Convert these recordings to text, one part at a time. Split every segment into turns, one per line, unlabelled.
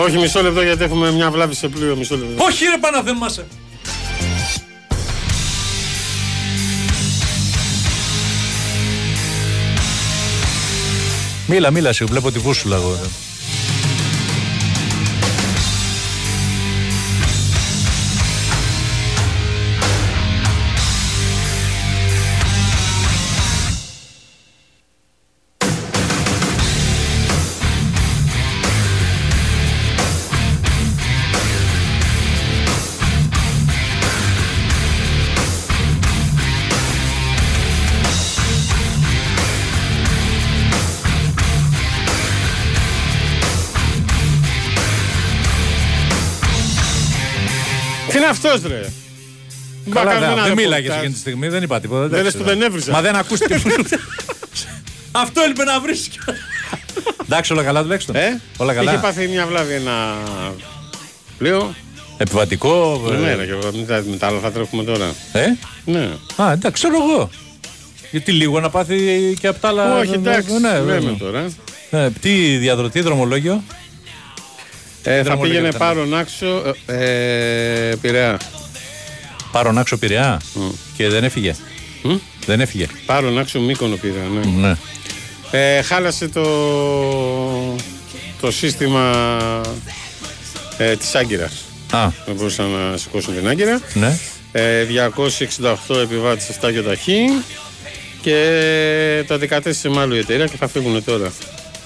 Όχι, μισό λεπτό γιατί έχουμε μια βλάβη σε πλοίο. Μισό λεπτό.
Όχι, ρε Παναθεμάσαι. Μίλα, μίλα, σε βλέπω τη βούσουλα εγώ.
Αυτός, ρε.
Καλά,
Μπα,
δεν,
κάνουμε
δεν
ένα
μίλαγες
ρεπορτάζ.
εκείνη τη στιγμή, δεν είπα τίποτα.
Δεν
εντάξει,
λες που δεν έβριζα.
Μα δεν ακούστηκε. Αυτό έλειπε να βρεις. Εντάξει, όλα καλά τουλάχιστον.
Ε,
όλα
Είχε
καλά.
πάθει μια βλάβη ένα πλοίο.
Επιβατικό. ε,
Ναι, ρε, και εγώ, με τα- με τα άλλα θα τρέχουμε τώρα.
Ε,
Ναι.
α, εντάξει, ξέρω εγώ. Γιατί λίγο να πάθει και από τα άλλα.
Όχι, εντάξει,
ναι,
λέμε
βέβαια.
τώρα.
Ε, τι διαδροτή δρομολόγιο.
Ε, θα
Δρομολόγιο
πήγαινε
ήταν.
πάρω άξο ε, Πειραιά.
Πάρον άξο Πειραιά. Και δεν έφυγε.
Μμ.
Δεν έφυγε.
Πάρω άξο Μύκονο Πειραιά, ναι.
Ναι.
Ε, χάλασε το, το σύστημα ε, της Άγκυρας.
Α,
Δεν μπορούσαν να σηκώσουν την Άγκυρα.
ναι.
Ε, 268 επιβάτες 7 και ταχύ και τα 14 μάλλον η εταιρεία και θα φύγουν τώρα.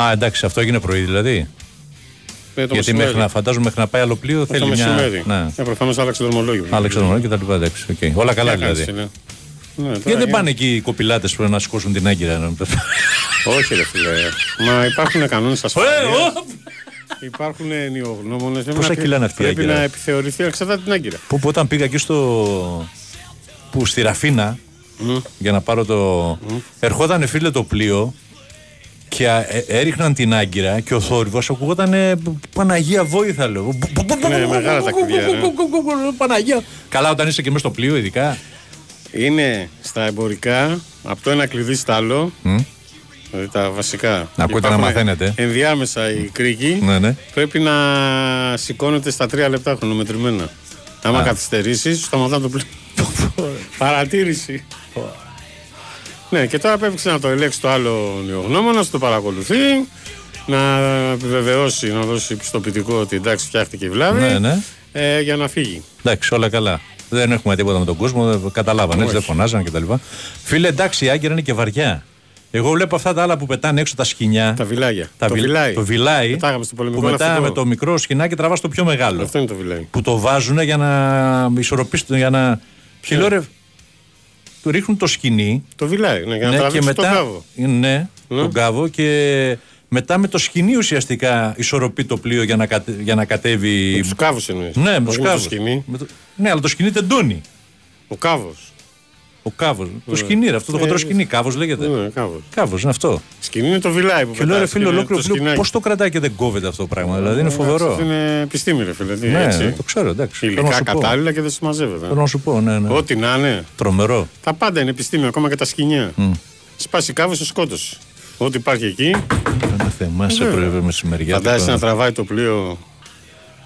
Α, εντάξει, αυτό έγινε πρωί δηλαδή.
Ε, το
Γιατί
μεσημέρι.
μέχρι να φαντάζομαι μέχρι να πάει άλλο πλοίο
το
θέλει μια.
μεσημέρι.
Ναι.
Ε, προφανώς άλλαξε το δρομολόγιο.
Άλλαξε το και τα λοιπά. Εντάξει, οκ. Όλα καλά
Τι έκανες,
δηλαδή.
είναι. Ναι, τώρα
Γιατί δεν
για-
πάνε εκεί οι κωπηλάτες που να σηκώσουν την άγκυρα.
Όχι, ρε φίλε. Μα υπάρχουν κανόνες
Ε,
ασφαλείας.
ο!
Υπάρχουν νηογνώμονες.
Πόσα κιλά είναι αυτή η
Πρέπει
άγκυρα;
να επιθεωρηθεί εξαρτάται την άγκυρα.
Που, που όταν πήγα εκεί στο. που στη Ραφίνα για να πάρω το. Ερχόταν φίλε το πλοίο και α, ε, έριχναν την άγκυρα και ο θόρυβος ακουγόταν Παναγία βόηθα λέω.
Ναι, μεγάλα τα κλειδιά, ναι.
Παναγία. Καλά, όταν είσαι και μέσα στο πλοίο, ειδικά.
Είναι στα εμπορικά από το ένα κλειδί στα άλλο. Δηλαδή τα βασικά.
Να ακούτε να
Υπάρχουν
μαθαίνετε.
Ενδιάμεσα οι κρίκοι.
Ναι, ναι.
Πρέπει να σηκώνεται στα τρία λεπτά χρονομετρημένα. Άμα καθυστερήσεις, σταματά το πλοίο. Παρατήρηση. Ναι, και τώρα πρέπει να το ελέγξει το άλλο νεογνώμονας, να το παρακολουθεί, να επιβεβαιώσει, να δώσει πιστοποιητικό ότι εντάξει φτιάχτηκε η βλάβη
Ναι, ναι.
ε, για να φύγει.
Εντάξει, όλα καλά. Δεν έχουμε τίποτα με τον κόσμο, δεν- καταλάβανε, έτσι, δεν φωνάζαν κτλ. Φίλε, εντάξει, η άγκυρα είναι και βαριά. Εγώ βλέπω αυτά τα άλλα που πετάνε έξω τα σκοινιά.
Τα βιλάγια.
τα
το
βιλ-
βιλάει.
Το βιλάει.
Πετάγαμε στο πολεμικό
που μετά
ναυτικό.
με το μικρό σκηνάκι τραβάς το πιο μεγάλο.
Αυτό είναι το βιλάει.
Που το βάζουν για να ισορροπήσουν, για να. Και λέω, ρε, του ρίχνουν το σκηνή.
Το βιλάει, ναι, για να
ναι,
τραβήξει
και μετά,
τον κάβο.
Ναι, τον κάβο και μετά με το σκηνή ουσιαστικά ισορροπεί το πλοίο για να, κατε, για να κατέβει.
Τους κάβους εννοείς.
Ναι, με
Όχι
τους κάβους.
σκηνή.
Ναι, αλλά το σκηνή τεντώνει.
Ο κάβος.
Ο κάβος. Το σκηνή, ρε, αυτό το χοντρό σκηνή. Κάβος λέγεται.
Ναι, κάβος.
Κάβος είναι αυτό.
Σκηνή είναι το βιλάει που
Και λέω ρε
πετάς,
φίλε,
είναι
ολόκληρο
το
πλοίο,
σκηνάκι.
πώς το κρατάει και δεν κόβεται αυτό το πράγμα. Δηλαδή είναι φοβερό.
Αυτό είναι επιστήμη, ρε φίλε. Τι,
Ναι,
έτσι.
το ξέρω, εντάξει. Θέλω να
Υλικά
σου πω.
κατάλληλα και δεν συμμαζεύεται.
Θέλω να σου πω, ναι, ναι.
Ό,τι να είναι.
Τρομερό.
Τα πάντα είναι επιστήμη, ακόμα και τα σκηνιά. Σπάσει κάβος σε σκότωση. Ό,τι υπάρχει εκεί,
Ένα θέμα σε πρωί μεσημεριά.
φαντάζεσαι να τραβάει το πλοίο,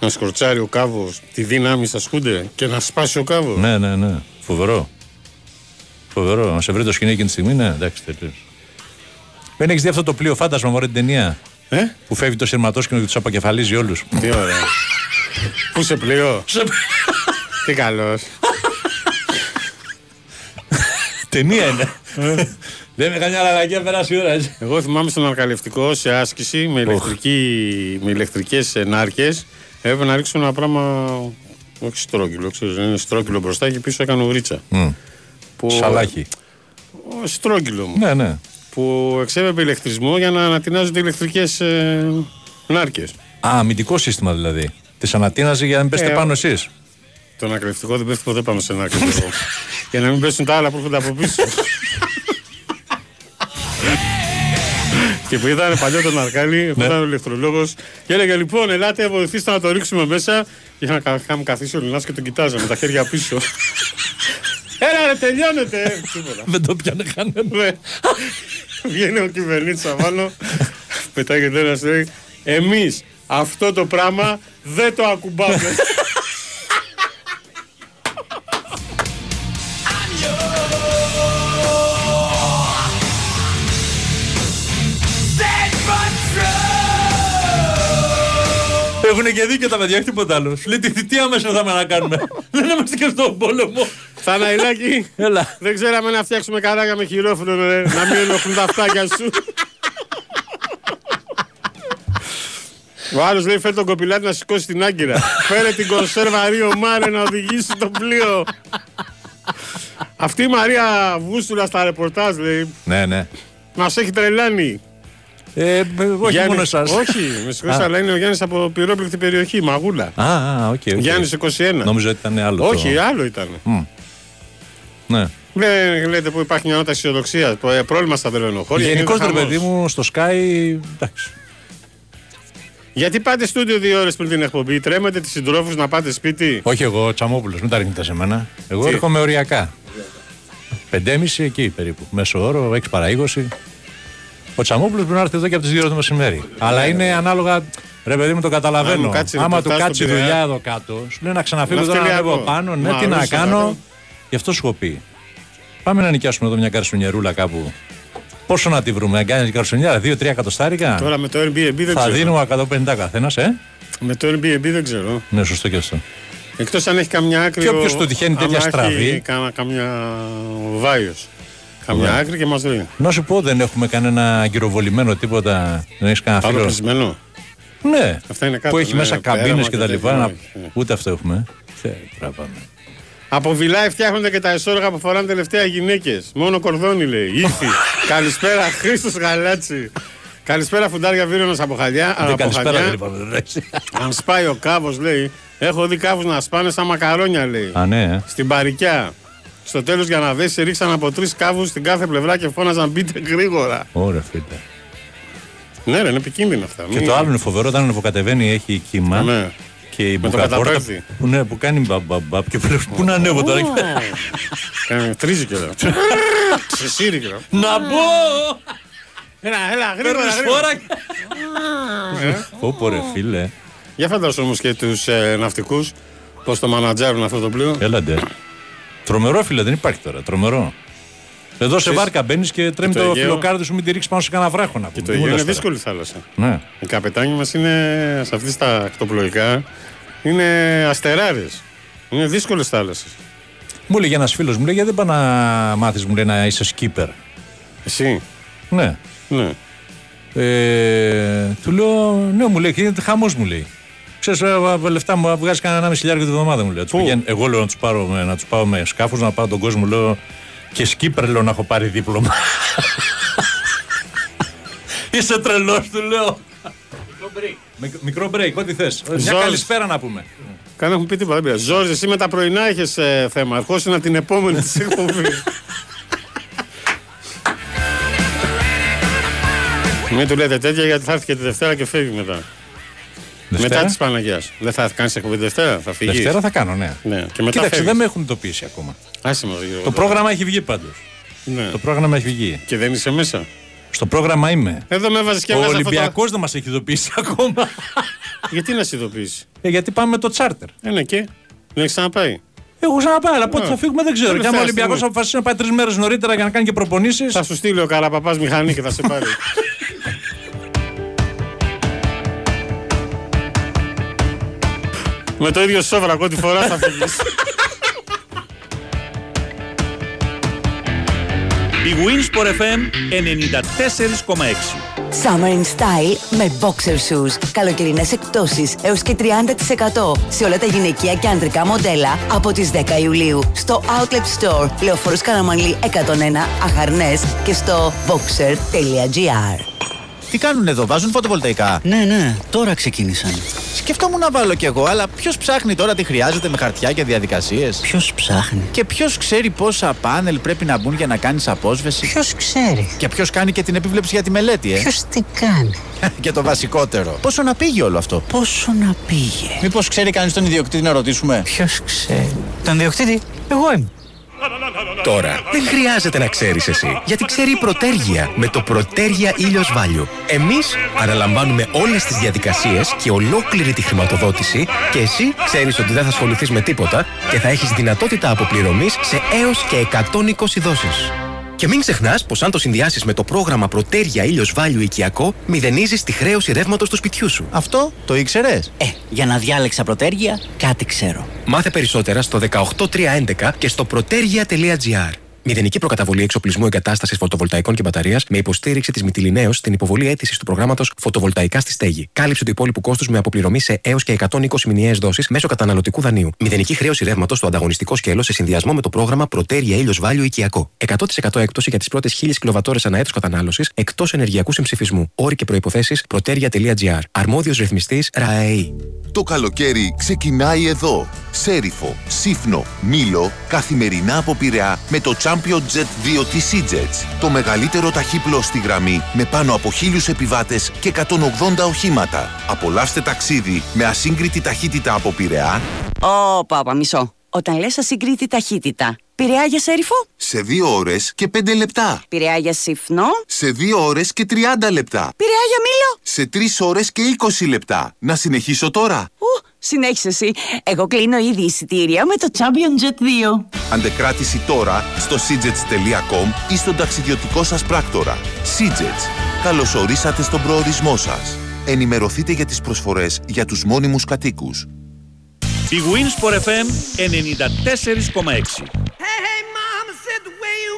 να σκορτσάρει ο κάβος, τη δύναμη στα σκούντε και να σπάσει ο κάβος.
Ναι, ναι, ναι. Φοβερό. Φοβερό. Να σε βρει το σκηνή εκείνη τη στιγμή, ναι, εντάξει, τελείως. Δεν έχεις δει αυτό το πλοίο φάντασμα, μωρέ την ταινία;
Ε,
Που φεύγει το σειρματόσκηνο και τους αποκεφαλίζει όλους.
τι ωραία. Πού σε πλοίο, τι καλός.
Ταινία είναι. Δεν με καμιά αλλαγή, περάσει η ώρα έτσι.
Εγώ θυμάμαι στον αρκαλευτικό σε άσκηση με, ηλεκτρική, με ηλεκτρικές ενάρκες έπρεπε να ρίξω ένα πράγμα όχι στρόγγυλο, ξέρεις, είναι στρόγγυλο μπροστά και πίσω έκανε ουρίτσα.
Μμ.
Που,
Σαλάκι.
Ο, στρόγγυλο μου.
Ναι, ναι.
Που εξέβεπε ηλεκτρισμό για να ανατινάζονται ηλεκτρικές ε, ενάρκες.
Α, αμυντικό σύστημα δηλαδή. Τη ανατείναζε για να μην πέσετε
Ε,
πάνω εσείς.
Τον ακρευτικό δεν πέφτει ποτέ πάνω σε ενάρκες. εγώ. για να μην πέσουν τα άλλα που έρχονται από πίσω. Και που ήταν παλιό τον Αρκάλη, που ήταν ο ηλεκτρολόγος, και έλεγε λοιπόν: Ελάτε, βοηθήστε να το ρίξουμε μέσα. Και είχαν, κα- είχαμε καθίσει ο Λινάς και τον κοιτάζαμε τα χέρια πίσω. Έλα, ρε, τελειώνεται! Τίποτα.
Δεν το πιάνε κανένα.
Ναι. Βγαίνει ο κυβερνήτης απάνω, πετάγεται ένας λέει: Εμείς Αυτό το πράγμα δεν το ακουμπάμε.
Έχουν και δίκιο τα παιδιά, όχι τίποτα άλλο. Σου λέει τι θητεία μέσα θα να κάνουμε. Δεν είμαστε και στον πόλεμο.
Θαναϊλάκη,
Έλα.
δεν ξέραμε να φτιάξουμε καράγια με χειρόφρονο, ρε, να μην ενοχλούν τα αυτάκια σου. Ο άλλος λέει: Φέρε τον κοπηλάτη να σηκώσει την άγκυρα. Φέρε την κονσέρβα Ρίο Μάρε να οδηγήσει το πλοίο. Αυτή η Μαρία Βούστουλα στα ρεπορτάζ λέει:
Ναι, ναι.
Μας έχει τρελάνει.
Ε, όχι
Γιάννη-
μόνος εσά.
Όχι, με συγχωρείτε, αλλά είναι ο Γιάννης από πυρόπληκτη περιοχή, Μαγούλα.
Α, α, ok. ok.
Γιάννης 21.
Νόμιζα ότι ήταν άλλο.
Όχι,
το-
άλλο ήταν.
Ναι.
Δεν λέτε που υπάρχει μια νότα αισιοδοξίας. Το ε, πρόβλημα στα βελονοχώρια.
Γενικώς
γίνεται
ρε
χαμός.
παιδί μου στο ΣΚΑΪ. Εντάξει.
Γιατί πάτε στούντιο δύο ώρες πριν την εκπομπή, τρέμετε τους συντρόφους να πάτε σπίτι;
Όχι εγώ, Τσαμόπουλος, μην τα ρίχνετε σε μένα. Εγώ
Τι;
έρχομαι οριακά. Πεντέμισι εκεί περίπου. Μέσο όρο, 6 παρα 20. Ο Τσαμόπουλος μπορεί να έρθει εδώ και από τις 2 το μεσημέρι. Αλλά είναι ανάλογα. Ρε παιδί μου το
Αν
καταλαβαίνω.
μου κάτσει
Άμα του
ρεπορτάζ
κάτσει η
στον
δουλειά
Πειραιά.
εδώ κάτω, σου λέει να ξαναφύγω εδώ να
Ναυτιλιακό.
ανέβω πάνω. Ναι,
Μα,
τι να
ορίστε,
κάνω.
Καλό.
Γι' αυτό σου έχω πει. Πάμε να νοικιάσουμε εδώ μια καρσονιερούλα κάπου. Πόσο να τη βρούμε, να κάνει καρσονιέρα, 2-3 εκατοστάρικα;
Τώρα με το Airbnb δεν
Θα
ξέρω.
δίνουμε 150 καθένας, ε;
Με το Airbnb δεν ξέρω.
Ναι, σωστό και αυτό.
Εκτός αν έχει καμιά άκρη.
Και όποιος
ο-
του τυχαίνει
άμα
τέτοια
έχει
στραβή;
Κάνα, καμιά βάιος. Καμιά
Ναι.
άκρη και μας λέει.
Να σου πω, δεν έχουμε κανένα αγκυροβολημένο τίποτα. Δεν έχεις κανένα
Άλλο
φίλο;
κλεισμένο.
Ναι,
Αυτά είναι κάτω,
που έχει
ναι,
μέσα
πέραμα
καμπίνες
και
και τα
τέτοια,
λοιπά. να-
όχι, ναι.
Ούτε αυτό έχουμε. Θε, τραβάμε.
Από βιλάι φτιάχνονται και τα εσόρουγα που φοράνε τελευταία γυναίκες. Μόνο κορδόνι λέει. Ήρθη. Καλησπέρα, Χρήστος Γαλάτσι. Καλησπέρα, φουντάρια βίρονας από χαλιά.
Δεν
από
καλησπέρα,
Χανιά.
δεν είπαμε. δεν έτσι.
Αν σπάει ο κάβος, λέει. Έχω δει κάβους να σπάνε σαν μακαρόνια, λέει.
Α, ναι, ε.
Στην παρικιά. Στο τέλος, για να δέσει, ρίξαν από τρεις κάβους στην κάθε πλευρά και φώναζαν μπείτε γρήγορα.
Ωραία, φίλε.
Ναι, ρε, είναι επικίνδυνα αυτά.
Και
Μην-
το άλλο είναι φοβερό όταν ανεβοκατεβαίνει έχει κύμα.
Ναι.
Και η
Με το
μπουκαπόρτα
καταπέφτει.
που, ναι, που κάνει μπαμπαμπαπ και πρέπει πού να ανέβω τώρα.
Κάνει- Τρίζει κιόλα. Ξεσύρει κιόλα.
Να μπω!
Έλα, έλα, γρήγορα.
Παίρνεις
γρήγορα.
φόρα. Πω πω ρε φίλε.
Για φαντάσου όμως και τους ε, ναυτικούς πώς το μανατζάρουν αυτό το πλοίο.
Έλαντε. Τρομερό φίλε, δεν υπάρχει τώρα. Τρομερό. Εδώ σε
Ξέρεις,
βάρκα μπαίνεις και τρέμει
το
το
Αιγαίο-
φιλοκάρδι σου, μην τη ρίξεις πάνω σε κανένα βράχο να
Και
πούμε.
το
Τι μου
Αιγαίο είναι
λες τώρα.
δύσκολη θάλασσα.
Ναι.
Οι καπετάνοι μας είναι σε αυτή τα ακτοπλοϊκά είναι αστεράρε. Είναι δύσκολες θάλασσες.
Μου έλεγε ένας φίλος μου, λέει, γιατί δεν πάει να μάθεις, μου λέει, να είσαι skipper.
Εσύ;
Ναι.
Ναι.
Ε, του λέω, ναι, μου λέει, και γίνεται χαμός, μου λέει. Ξέρεις, ε, ε, λεφτά μου βγάζεις κανένα 1,5 χιλιάρικο τη βδομάδα μου λέει. Τους
Πού;
πηγαίνω- εγώ λέω να τους πάρω, με- να τους πάω με σκάφο, να πάω τον κόσμο, λέω. Και σκύπερ λέω να έχω πάρει δίπλωμα. Είσαι τρελός, του λέω. Μικ- Μικρό break, ό,τι θες. Μια
Ζόρις.
καλησπέρα να πούμε.
Κάνε έχουν πει τίποτα. δεν πειράζει. Ζόρζ, εσύ με τα πρωινά έχει ε, θέμα. Αρχόσυνα την επόμενη της εκπομπής. Μην του λέτε τέτοια γιατί θα έρθει και τη Δευτέρα και φεύγει μετά.
Δευτέρα,
Μετά της Παναγίας. Δεν θα κάνεις εκπομπή Δευτέρα, θα φύγεις.
Δευτέρα θα κάνω, ναι.
Ναι, και μετά
Κοίταξε,
φεύγεις.
δεν με έχουν ειδοποιήσει ακόμα.
Άσε μας, Γιώργο.
Το πρόγραμμα έχει βγει πάντως.
Ναι.
Το πρόγραμμα έχει βγει.
Και δεν είσαι μέσα;
Στο πρόγραμμα είμαι.
Εδώ με έβαζε και
Ο
έβγαζε αυτό το-
Ολυμπιακός δεν μας έχει ειδοποιήσει ακόμα.
Γιατί να σε ειδοποιήσει;
Ε, γιατί πάμε με το τσάρτερ.
Ε, ναι, και; Δεν έχεις ξαναπάει;
Έχω ξαναπάει, αλλά πότε
Ναι.
θα φύγουμε δεν ξέρω. Και
Τελευταία
αν ο Ολυμπιακός
στιγμή.
αποφασίσει να πάει τρεις μέρες νωρίτερα για να κάνει και προπονήσεις.
Θα σου στείλει ο Καραπαπάς μηχανή και θα σε πάρει. Με το ίδιο σόβρακο ό,τι φορά θα φύγεις.
Η Winsport FM 94,6.
Summer in Style με boxer shoes. Καλοκαιρινές εκπτώσεις έως και 30% σε όλα τα γυναικεία και ανδρικά μοντέλα από τις 10 Ιουλίου στο Outlet Store Λεωφόρος Καραμανλή 101 Αχαρνές και στο boxer.gr
Τι κάνουν εδώ, βάζουν φωτοβολταϊκά;
Ναι, ναι, τώρα ξεκίνησαν.
Σκεφτόμουν να βάλω κι εγώ, αλλά ποιος ψάχνει τώρα τι χρειάζεται με χαρτιά και διαδικασίες;
Ποιος ψάχνει;
Και ποιος ξέρει πόσα πάνελ πρέπει να μπουν για να κάνεις απόσβεση;
Ποιος ξέρει;
Και ποιος κάνει και την επίβλεψη για τη μελέτη, ε;
Ποιος τι κάνει;
και το βασικότερο. Πόσο να πήγε όλο αυτό;
Πόσο να πήγε;
Μήπως ξέρει κανείς τον ιδιοκτήτη να ρωτήσουμε;
Ποιος ξέρει; Τον διοκτήτη, εγώ είμαι.
Τώρα δεν χρειάζεται να ξέρεις εσύ, γιατί ξέρει η Πρωτέργεια με το Πρωτέργεια Ήλιος Value. Εμείς αναλαμβάνουμε όλες τις διαδικασίες και ολόκληρη τη χρηματοδότηση και εσύ ξέρεις ότι δεν θα ασχοληθείς με τίποτα και θα έχεις δυνατότητα αποπληρωμής σε έως και 120 δόσεις. Και μην ξεχνάς πως αν το συνδυάσεις με το πρόγραμμα Πρωτέρια ήλιος Value οικιακό, μηδενίζεις τη χρέωση ρεύματος του σπιτιού σου.
Αυτό το ήξερες;
Ε, για να διάλεξα πρωτέργεια, κάτι ξέρω.
Μάθε περισσότερα στο 18311 και στο protergia.gr. Μηδενική προκαταβολή εξοπλισμού εγκατάστασης φωτοβολταϊκών και μπαταρίας με υποστήριξη της Μητυλινέω στην υποβολή αίτησης του προγράμματος Φωτοβολταϊκά στη Στέγη. Κάλυψη του υπόλοιπου κόστους με αποπληρωμή σε έως και 120 μηνιαίες δόσεις μέσω καταναλωτικού δανείου. Μηδενική χρέωση ρεύματος στο ανταγωνιστικό σκέλος σε συνδυασμό με το πρόγραμμα Πρωτέρια ήλιος Βάλιο οικιακό. 100% έκπτωση για τις πρώτες 1000 κιλοβατόρες ανά έτος κατανάλωσης εκτός ενεργειακού συμψηφισμού. Όροι και προποθέσει proteria.gr. Αρμόδιος ρυθμιστής ΡΑΕΗ.
Το καλοκαίρι ξεκινάει εδώ. Σέριφο, Σύφνο, Μήλο, καθημερινά από Πειραιά με το Champion Jet 2 της EasyJets. Το μεγαλύτερο ταχύπλο στη γραμμή με πάνω από χίλιους επιβάτες και 180 οχήματα. Απολαύστε ταξίδι με ασύγκριτη ταχύτητα από Πειραιά
Ω, πάπα, μισό. Όταν λες ασυγκρίτη ταχύτητα, πειραιά για σέριφο,
σε 2 ώρες και 5 λεπτά.
πειραιά για σύφνο,
Σε 2 ώρες και 30 λεπτά.
πειραιά για μήλο;
Σε 3 ώρες και 20 λεπτά. Να συνεχίσω τώρα.
Ου, συνέχισε εσύ. Εγώ κλείνω ήδη εισιτήρια με το Champion Jet 2.
Αντεκράτηση τώρα στο seajets.com ή στον ταξιδιωτικό σας πράκτορα. Seajets. Καλωσορίσατε στον προορισμό σας. Ενημερωθείτε για τις προσφορές για τους μόνιμους κατοίκους.
Η Winsport FM 94,6.
Hey, hey, mama said the way you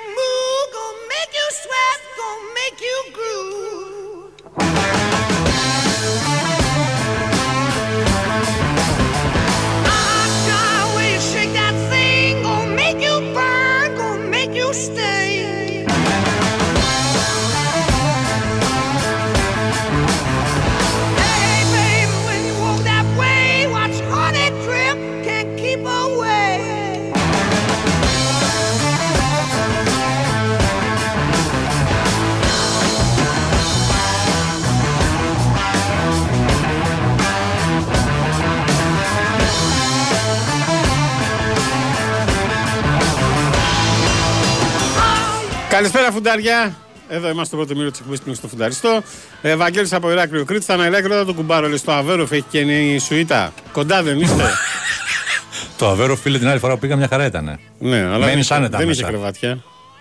już!
Καλησπέρα, φουντάρια. Εδώ είμαστε στο πρώτο μήρο της εκπομπής που είναι στο φουνταριστό. Ε, Βαγγέλης από Ηράκλειο Κρήτη. Θα αναλέγω το κουμπάρο. Λέει στο Αβέροφ έχει και η σουίτα. Κοντά δεν είστε.
Το Αβέρο, φίλε, την άλλη φορά που πήγα μια χαρά ήταν.
ναι, αλλά δεν,
Μένεις
είχε-
άνετα
δεν
μέσα.
είχε κρεβάτια.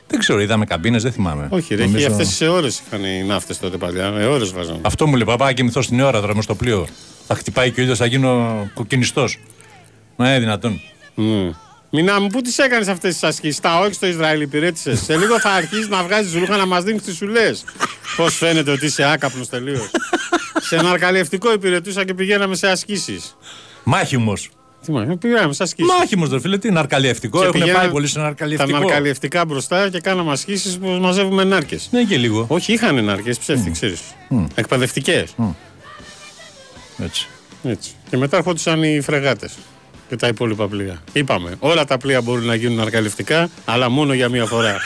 Δεν ξέρω, είδαμε καμπίνες, δεν θυμάμαι.
Όχι, ρε,
Νομίζω-
Αυτές τι ώρες είχαν οι ναύτες τότε παλιά. Ε, ώρες βάζανε.
Αυτό μου λέει, παπά, να κοιμηθώ στην ώρα τώρα με στο πλοίο. Θα χτυπάει και ο ήλιο, θα γίνω κοκκινιστός. Ναι, δυνατόν.
Mm. Μινά μου, πού τις έκανες αυτές τις ασκήσεις; Τα όχι στο Ισραήλ υπηρέτησες. Σε λίγο θα αρχίσεις να βγάζεις ρούχα να μας δίνεις τις σουλές. Πώς φαίνεται ότι είσαι άκαπνος τελείως. σε ένα αρκαλιευτικό υπηρετούσα και πηγαίναμε σε ασκήσεις.
Μάχημο.
Τι μα, πήγαμε σε ασκήσεις.
Μάχημο, ρε φίλε, τι είναι αρκαλιευτικό; Έχουν πάει πολύ σε ένα
Τα
αρκαλιευτικό.
ναρκαλιευτικά μπροστά και κάναμε ασκήσεις που μαζεύουμε νάρκες.
Ναι, και λίγο.
Όχι, είχαν νάρκες, ψεύτη, ξέρεις. Εκπαιδευτικές.
Έτσι.
Έτσι. Και μετά ερχόντουσαν οι φρεγάτες και τα υπόλοιπα πλοία. Είπαμε, όλα τα πλοία μπορούν να γίνουν αρκαλευτικά, αλλά μόνο για μία φορά.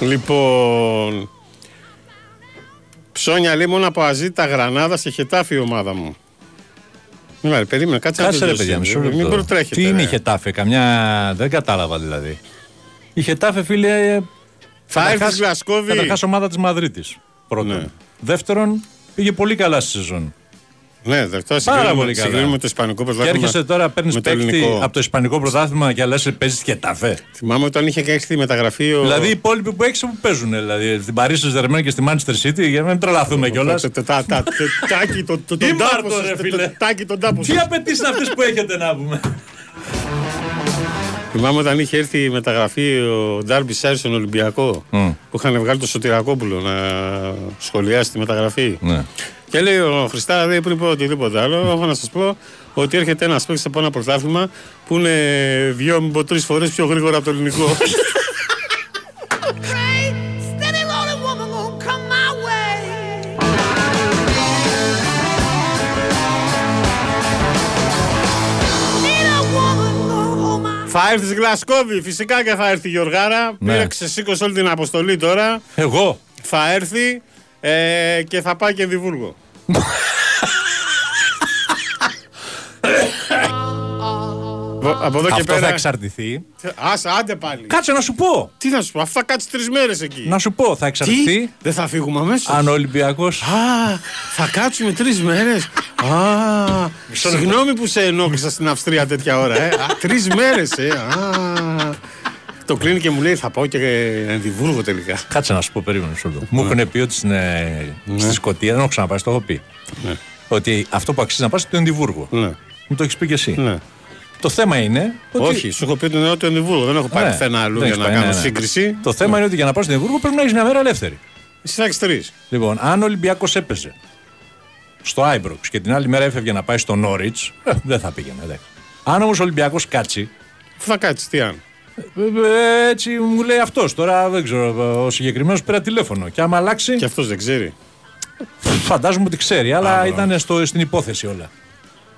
Λοιπόν. Ψώνια λέει μόνο από αζήτα γρανάδα σε χετάφη η ομάδα μου. Ναι, ρε, περίμενε, κάτσε, να
Κάτσε ρε
τελειώσει.
παιδιά, μισό
Μην
λεπτό.
προτρέχετε.
Τι είναι
ρε.
η Χετάφε, καμιά. Δεν κατάλαβα δηλαδή. Η Χετάφε, φίλε.
Θα έρθεις στη Γλασκόβη.
Καταρχάς ομάδα της Μαδρίτης. Πρώτον.
Ναι.
Δεύτερον, πήγε πολύ καλά στη σεζόν.
Ναι, δε, τώρα
Πάρα
συγκρίνουμε,
πολύ καλά.
συγκρίνουμε το Ισπανικό
Και
πρωτάθλημα.
έρχεσαι τώρα, παίρνει
με το
παίκτη
ελληνικό.
από το Ισπανικό πρωτάθλημα και λες παίζεις Χετάφε.
Θυμάμαι όταν είχε έρθει η μεταγραφή. Ο...
Δηλαδή οι υπόλοιποι που έχεις που παίζουν. Δηλαδή στην Παρίσι Ζερμέν και στη Manchester City για να μην τρελαθούμε κιόλας.
Το- το- τα- τα- το- Τάκι, το- το-
Τι
τον τάπο
Μάρτο,
σας,
ρε,
το-
φίλε.
το- Τάκι, τον τάπο
Τι
σας.
απαιτήσεις είναι αυτές που έχετε να πούμε;
Θυμάμαι όταν είχε έρθει η μεταγραφή ο Ντάρμπι Σάρι στον Ολυμπιακό. Που είχαν βγάλει το Σωτηρακόπουλο να σχολιάσει τη μεταγραφή.
Ναι.
Και λέει ο Χριστάρα, δεν πριν πω οτιδήποτε άλλο, έχω να σας πω ότι έρχεται ένας παίκτης από ένα πρωτάθλημα που είναι δυο, μην πω τρεις φορές πιο γρήγορα από το ελληνικό. θα έρθεις στη Γλασκόβη, φυσικά και θα έρθει η Γιωργάρα.
Ναι.
Πήρε ξεσήκωσε όλη την αποστολή τώρα.
Εγώ.
Θα έρθει. Ε, και θα πάει και Ενδιβούργο. Βο- Από εδώ και
Αυτό
πέρα.
θα εξαρτηθεί.
Άσε, άντε πάλι.
Κάτσε να σου πω.
Τι θα σου πω, αυτά κάτσει τρεις μέρες εκεί.
Να σου πω, θα εξαρτηθεί
Τι, δεν θα φύγουμε αμέσως;
αν ο Ολυμπιακό.
Α, θα κάτσουμε τρεις μέρες; Α, συγγνώμη που σε ενόχλησα στην Αυστρία τέτοια ώρα. Ε. Τρεις μέρες, ε. Α, το κλείνει και μου λέει θα πάω και Ενδιβούργο τελικά.
Κάτσε να σου πω, περίμενε. σου το. Μου έχουν πει ότι στην, ε, στη Σκωτία, δεν έχω ξαναπάει, το έχω πει.
Ναι.
Ότι αυτό που αξίζει να πας είναι το Ενδιβούργο.
Ναι.
Μου το έχεις πει και εσύ.
Ναι.
Το θέμα είναι. Ότι...
Όχι, σου έχω πει το νερό του Ενδιβούργου. Δεν έχω πάει
Ναι,
πουθενά αλλού
δεν
για
έχεις
να
πάει,
κάνω
ναι, ναι.
σύγκριση.
Το θέμα είναι ότι για να πας στο Ενδιβούργο πρέπει να έχεις μια μέρα ελεύθερη.
Εσύ θα έχεις τρεις.
Λοιπόν, αν ο Ολυμπιακός έπαιζε στο Άιμπροξ και την άλλη μέρα έφευγε να πάει στο Νόριτς, δεν θα πήγαινε. Δε. Αν όμως ο Ολυμπιακός κάτσει,
Πού θα κάτσεις, τι αν;
ε, έτσι μου λέει αυτός. Τώρα δεν ξέρω, ο συγκεκριμένος πήρα τηλέφωνο. Και άμα αλλάξει,
Και αυτός δεν ξέρει.
φαντάζομαι ότι ξέρει, αλλά
Α,
ήταν στο, στην υπόθεση όλα.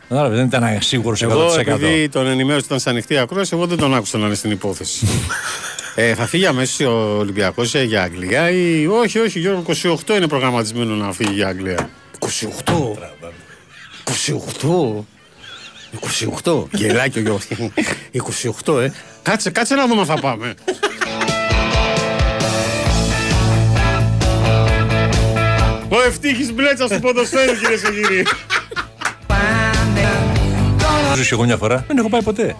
Κατάλαβε, δεν ήταν σίγουρος 100%.
Εγώ επειδή τον ενημέρωσε ήταν σε ανοιχτή ακρόαση, εγώ δεν τον άκουσα να είναι στην υπόθεση. ε, θα φύγει αμέσως ο Ολυμπιακός για Αγγλία ή. Όχι, όχι, Γιώργο, 28 είναι προγραμματισμένο να φύγει για Αγγλία. 28! 28! 28! Γελάει και ο Γιώργος. 28, ε. Κάτσε, κάτσε να δούμε αν θα πάμε. Ο ευτύχης μπλέτσας του ποδοσφαίρου, κυρίες και κύριοι.
Ζήσει εγώ μια φορά. Δεν έχω πάει ποτέ.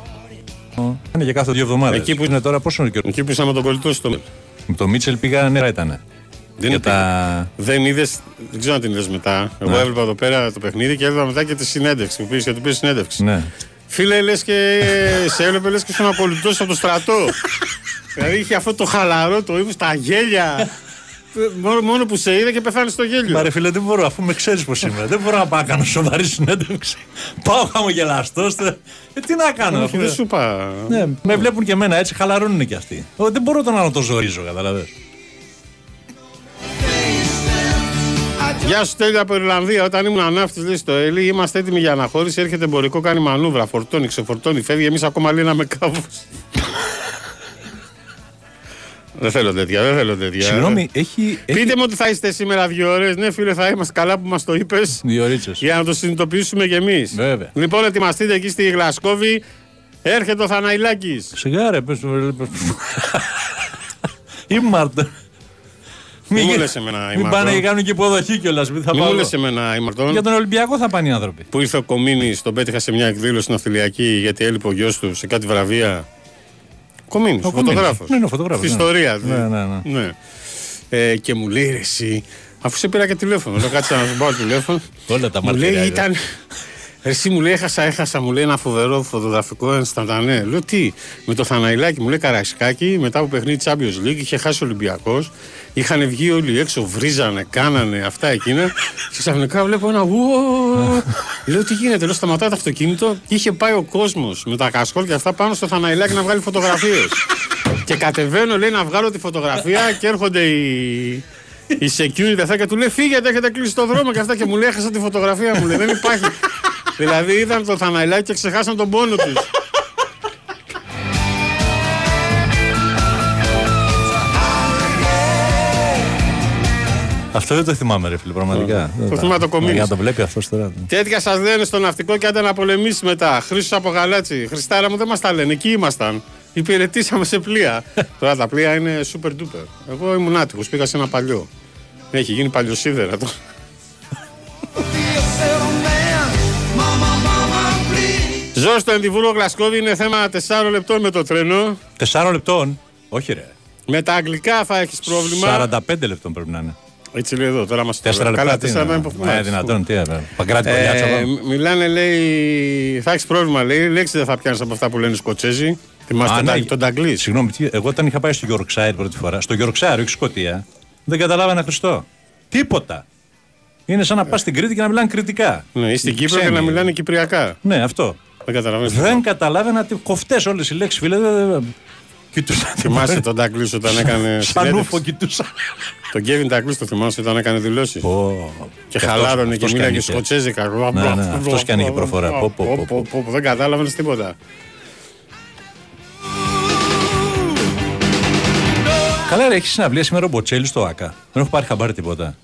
Είναι και κάθε δύο εβδομάδες.
Εκεί που-
είναι τώρα, πόσο είναι και
Εκεί που είσαι με τον κολλητό στο.
Με το Μίτσελ πήγα νερά ήταν.
Δεν
Για
είναι
τα.
Δεν είδε, δεν ξέρω αν την είδες μετά. Εγώ
Ναι.
έβλεπα εδώ πέρα το παιχνίδι και έβλεπα μετά και τη συνέντευξη. Που πήγε και του πήρες συνέντευξη.
Ναι.
Φίλε, λες και σε έβλεπε λες και στον απολυτό από το στρατό. δηλαδή είχε αυτό το χαλαρό, το ύφο, τα γέλια. Μόνο, μόνο που σε είδε και πεθάνεις στο γέλιο.
Μα ρε φίλε, δεν μπορώ, αφού με ξέρεις πώς είμαι. δεν μπορώ να πάω να κάνω σοβαρή συνέντευξη. Πάω χαμογελαστό. Ε, τι να κάνω.
Όχι,
αφού-
δεν σου είπα.
Ναι, με βλέπουν και εμένα έτσι, χαλαρώνουν και αυτοί. Εγώ δεν μπορώ τον άλλο να το ζορίζω, καταλαβαίνω.
Γεια σου, Τέλεια από Ιρλανδία. Όταν ήμουν ανάφτης, λέει στο Έλλη, είμαστε έτοιμοι για αναχώρηση. Έρχεται εμπορικό, κάνει μανούβρα. Φορτώνει, ξεφορτώνει, φεύγει. Εμείς ακόμα λέει να με κάβου. Δεν θέλω τέτοια, δεν θέλω τέτοια.
Συγγνώμη, έχει. έχει...
Πείτε μου ότι θα είστε σήμερα δύο ώρες. Ναι, φίλε, θα είμαστε καλά που μας το είπες.
Δύο ρίτσε.
Για να το συνειδητοποιήσουμε κι εμείς.
Βέβαια.
Λοιπόν, ετοιμαστείτε εκεί στη Γλασκόβη. Έρχεται ο Θαναϊλάκης.
Σιγά ρε, πες το. Ή Μάρτον.
Μην μου λες εμένα,
Μην
Ήμαρτον.
πάνε και κάνουν και υποδοχή κιόλας. Θα
Μην
πάω
μου
εγώ.
λες εμένα, Ήμαρτον.
Για τον Ολυμπιακό θα πάνε οι άνθρωποι.
Που ήρθε ο Κομίνης, τον πέτυχα σε μια εκδήλωση ναυτιλιακή γιατί έλειπε ο γιος του σε κάτι βραβεία. Κομίνης, ο
Κομίνης.
φωτογράφος.
Ναι, είναι ο φωτογράφος,
Στη
ναι.
ιστορίας.
Ναι, ναι, ναι.
ναι. Ε, και μου λέει ρε, εσύ, αφού σε πήρα και τηλέφωνο. Λέω κάτσε να σου πάρω τηλέφωνο.
Όλα τα
μου λέει
μαρτυριά.
ήταν. Ρε, Εσύ μου λέει, έχασα, έχασα, μου λέει ένα φοβερό φωτογραφικό ενσταντανέ. Λέω τι, με το Θαναϊλάκι, μου λέει Καραϊσκάκι, μετά από παιχνίδι Champions League, είχε χάσει ο Ολυμπιακός. Είχαν βγει όλοι έξω, βρίζανε, κάνανε αυτά εκείνα. Και ξαφνικά βλέπω ένα ουο. Λέω τι γίνεται, λέω σταματάει το αυτοκίνητο. Και είχε πάει ο κόσμος με τα κασκόλ και αυτά πάνω στο Θαναϊλάκι να βγάλει φωτογραφίες. και κατεβαίνω, λέει, να βγάλω τη φωτογραφία και έρχονται οι, η security αυτά και του λέει φύγετε, έχετε κλείσει το δρόμο και αυτά και μου λέει έχασα τη φωτογραφία μου λέει δεν υπάρχει. Δηλαδή είδαν το Θαναϊλάκι και ξεχάσαν τον πόνο τους.
Αυτό δεν το θυμάμαι, ρε φίλε, πραγματικά.
Το θυμάμαι το κομίνης.
Για να το βλέπει αυτός τώρα.
Τέτοια σας λένε στο ναυτικό και άντε να πολεμήσεις μετά. Χρήσος από γαλάτσι. Χριστάρα μου δεν μας τα λένε, εκεί ήμασταν. Υπηρετήσαμε σε πλοία. Τώρα τα πλοία είναι super duper. Εγώ ήμουν άτυχος, πήγα σε ένα παλιό. Έχει γίνει παλιοσίδερα τώρα. Ζω στο Ενδιβούργο Γλασκόβη είναι θέμα 4 λεπτών με το τρένο.
Τεσσάρων λεπτών; Όχι, ρε.
Με τα αγγλικά θα έχεις πρόβλημα.
45 λεπτών πρέπει να είναι.
Έτσι λέει εδώ, τώρα μας
Τέσσερα λεπτά.
Καλά,
τι
τέσσερα
είναι;
είναι που
Ε, δυνατόν, τι είναι. Παγκράτη Κολιάτσο.
Ε, μιλάνε, λέει, θα έχεις πρόβλημα, λέει. Λέξη δεν θα πιάνεις από αυτά που λένε οι Σκοτσέζοι. Θυμάστε
Α,
τα-
ναι.
τον Ταγκλή.
Συγγνώμη, τι- εγώ όταν είχα πάει στο Yorkshire πρώτη φορά, στο Yorkshire, όχι Σκοτία, δεν καταλάβα ένα Χριστό. Τίποτα. Είναι σαν να πας στην Κρήτη και να μιλάνε κριτικά.
Ναι, ή στην
Οι
Κύπρο και
ξένοι.
να μιλάνε κυπριακά.
Ναι, αυτό.
Δεν καταλαβαίνεις.
Δεν καταλάβαινα τι κοφτές όλες οι λέξεις, φίλε. δεν- δεν- Κοιτούσα.
Θυμάσαι τον Ταγκλή όταν έκανε.
Σαν
συνέντευξη;
ούφο κοιτούσα.
Τον Κέβιν Ταγκλή το θυμάσαι όταν έκανε δηλώσεις;
Πω.
Και
αυτός-
χαλάρωνε και
αυτός
μίλαγε
είχε.
σκοτσέζικα.
Ναι, ναι, αυτός κι αν είχε προφορά. Πω, πω, πω, πω.
πω, πω, Δεν κατάλαβε τίποτα.
Καλά, ρε, έχεις συναυλία σήμερα ο Μποτσέλης στο ΑΚΑ. Δεν έχω πάρει χαμπάρι τίποτα.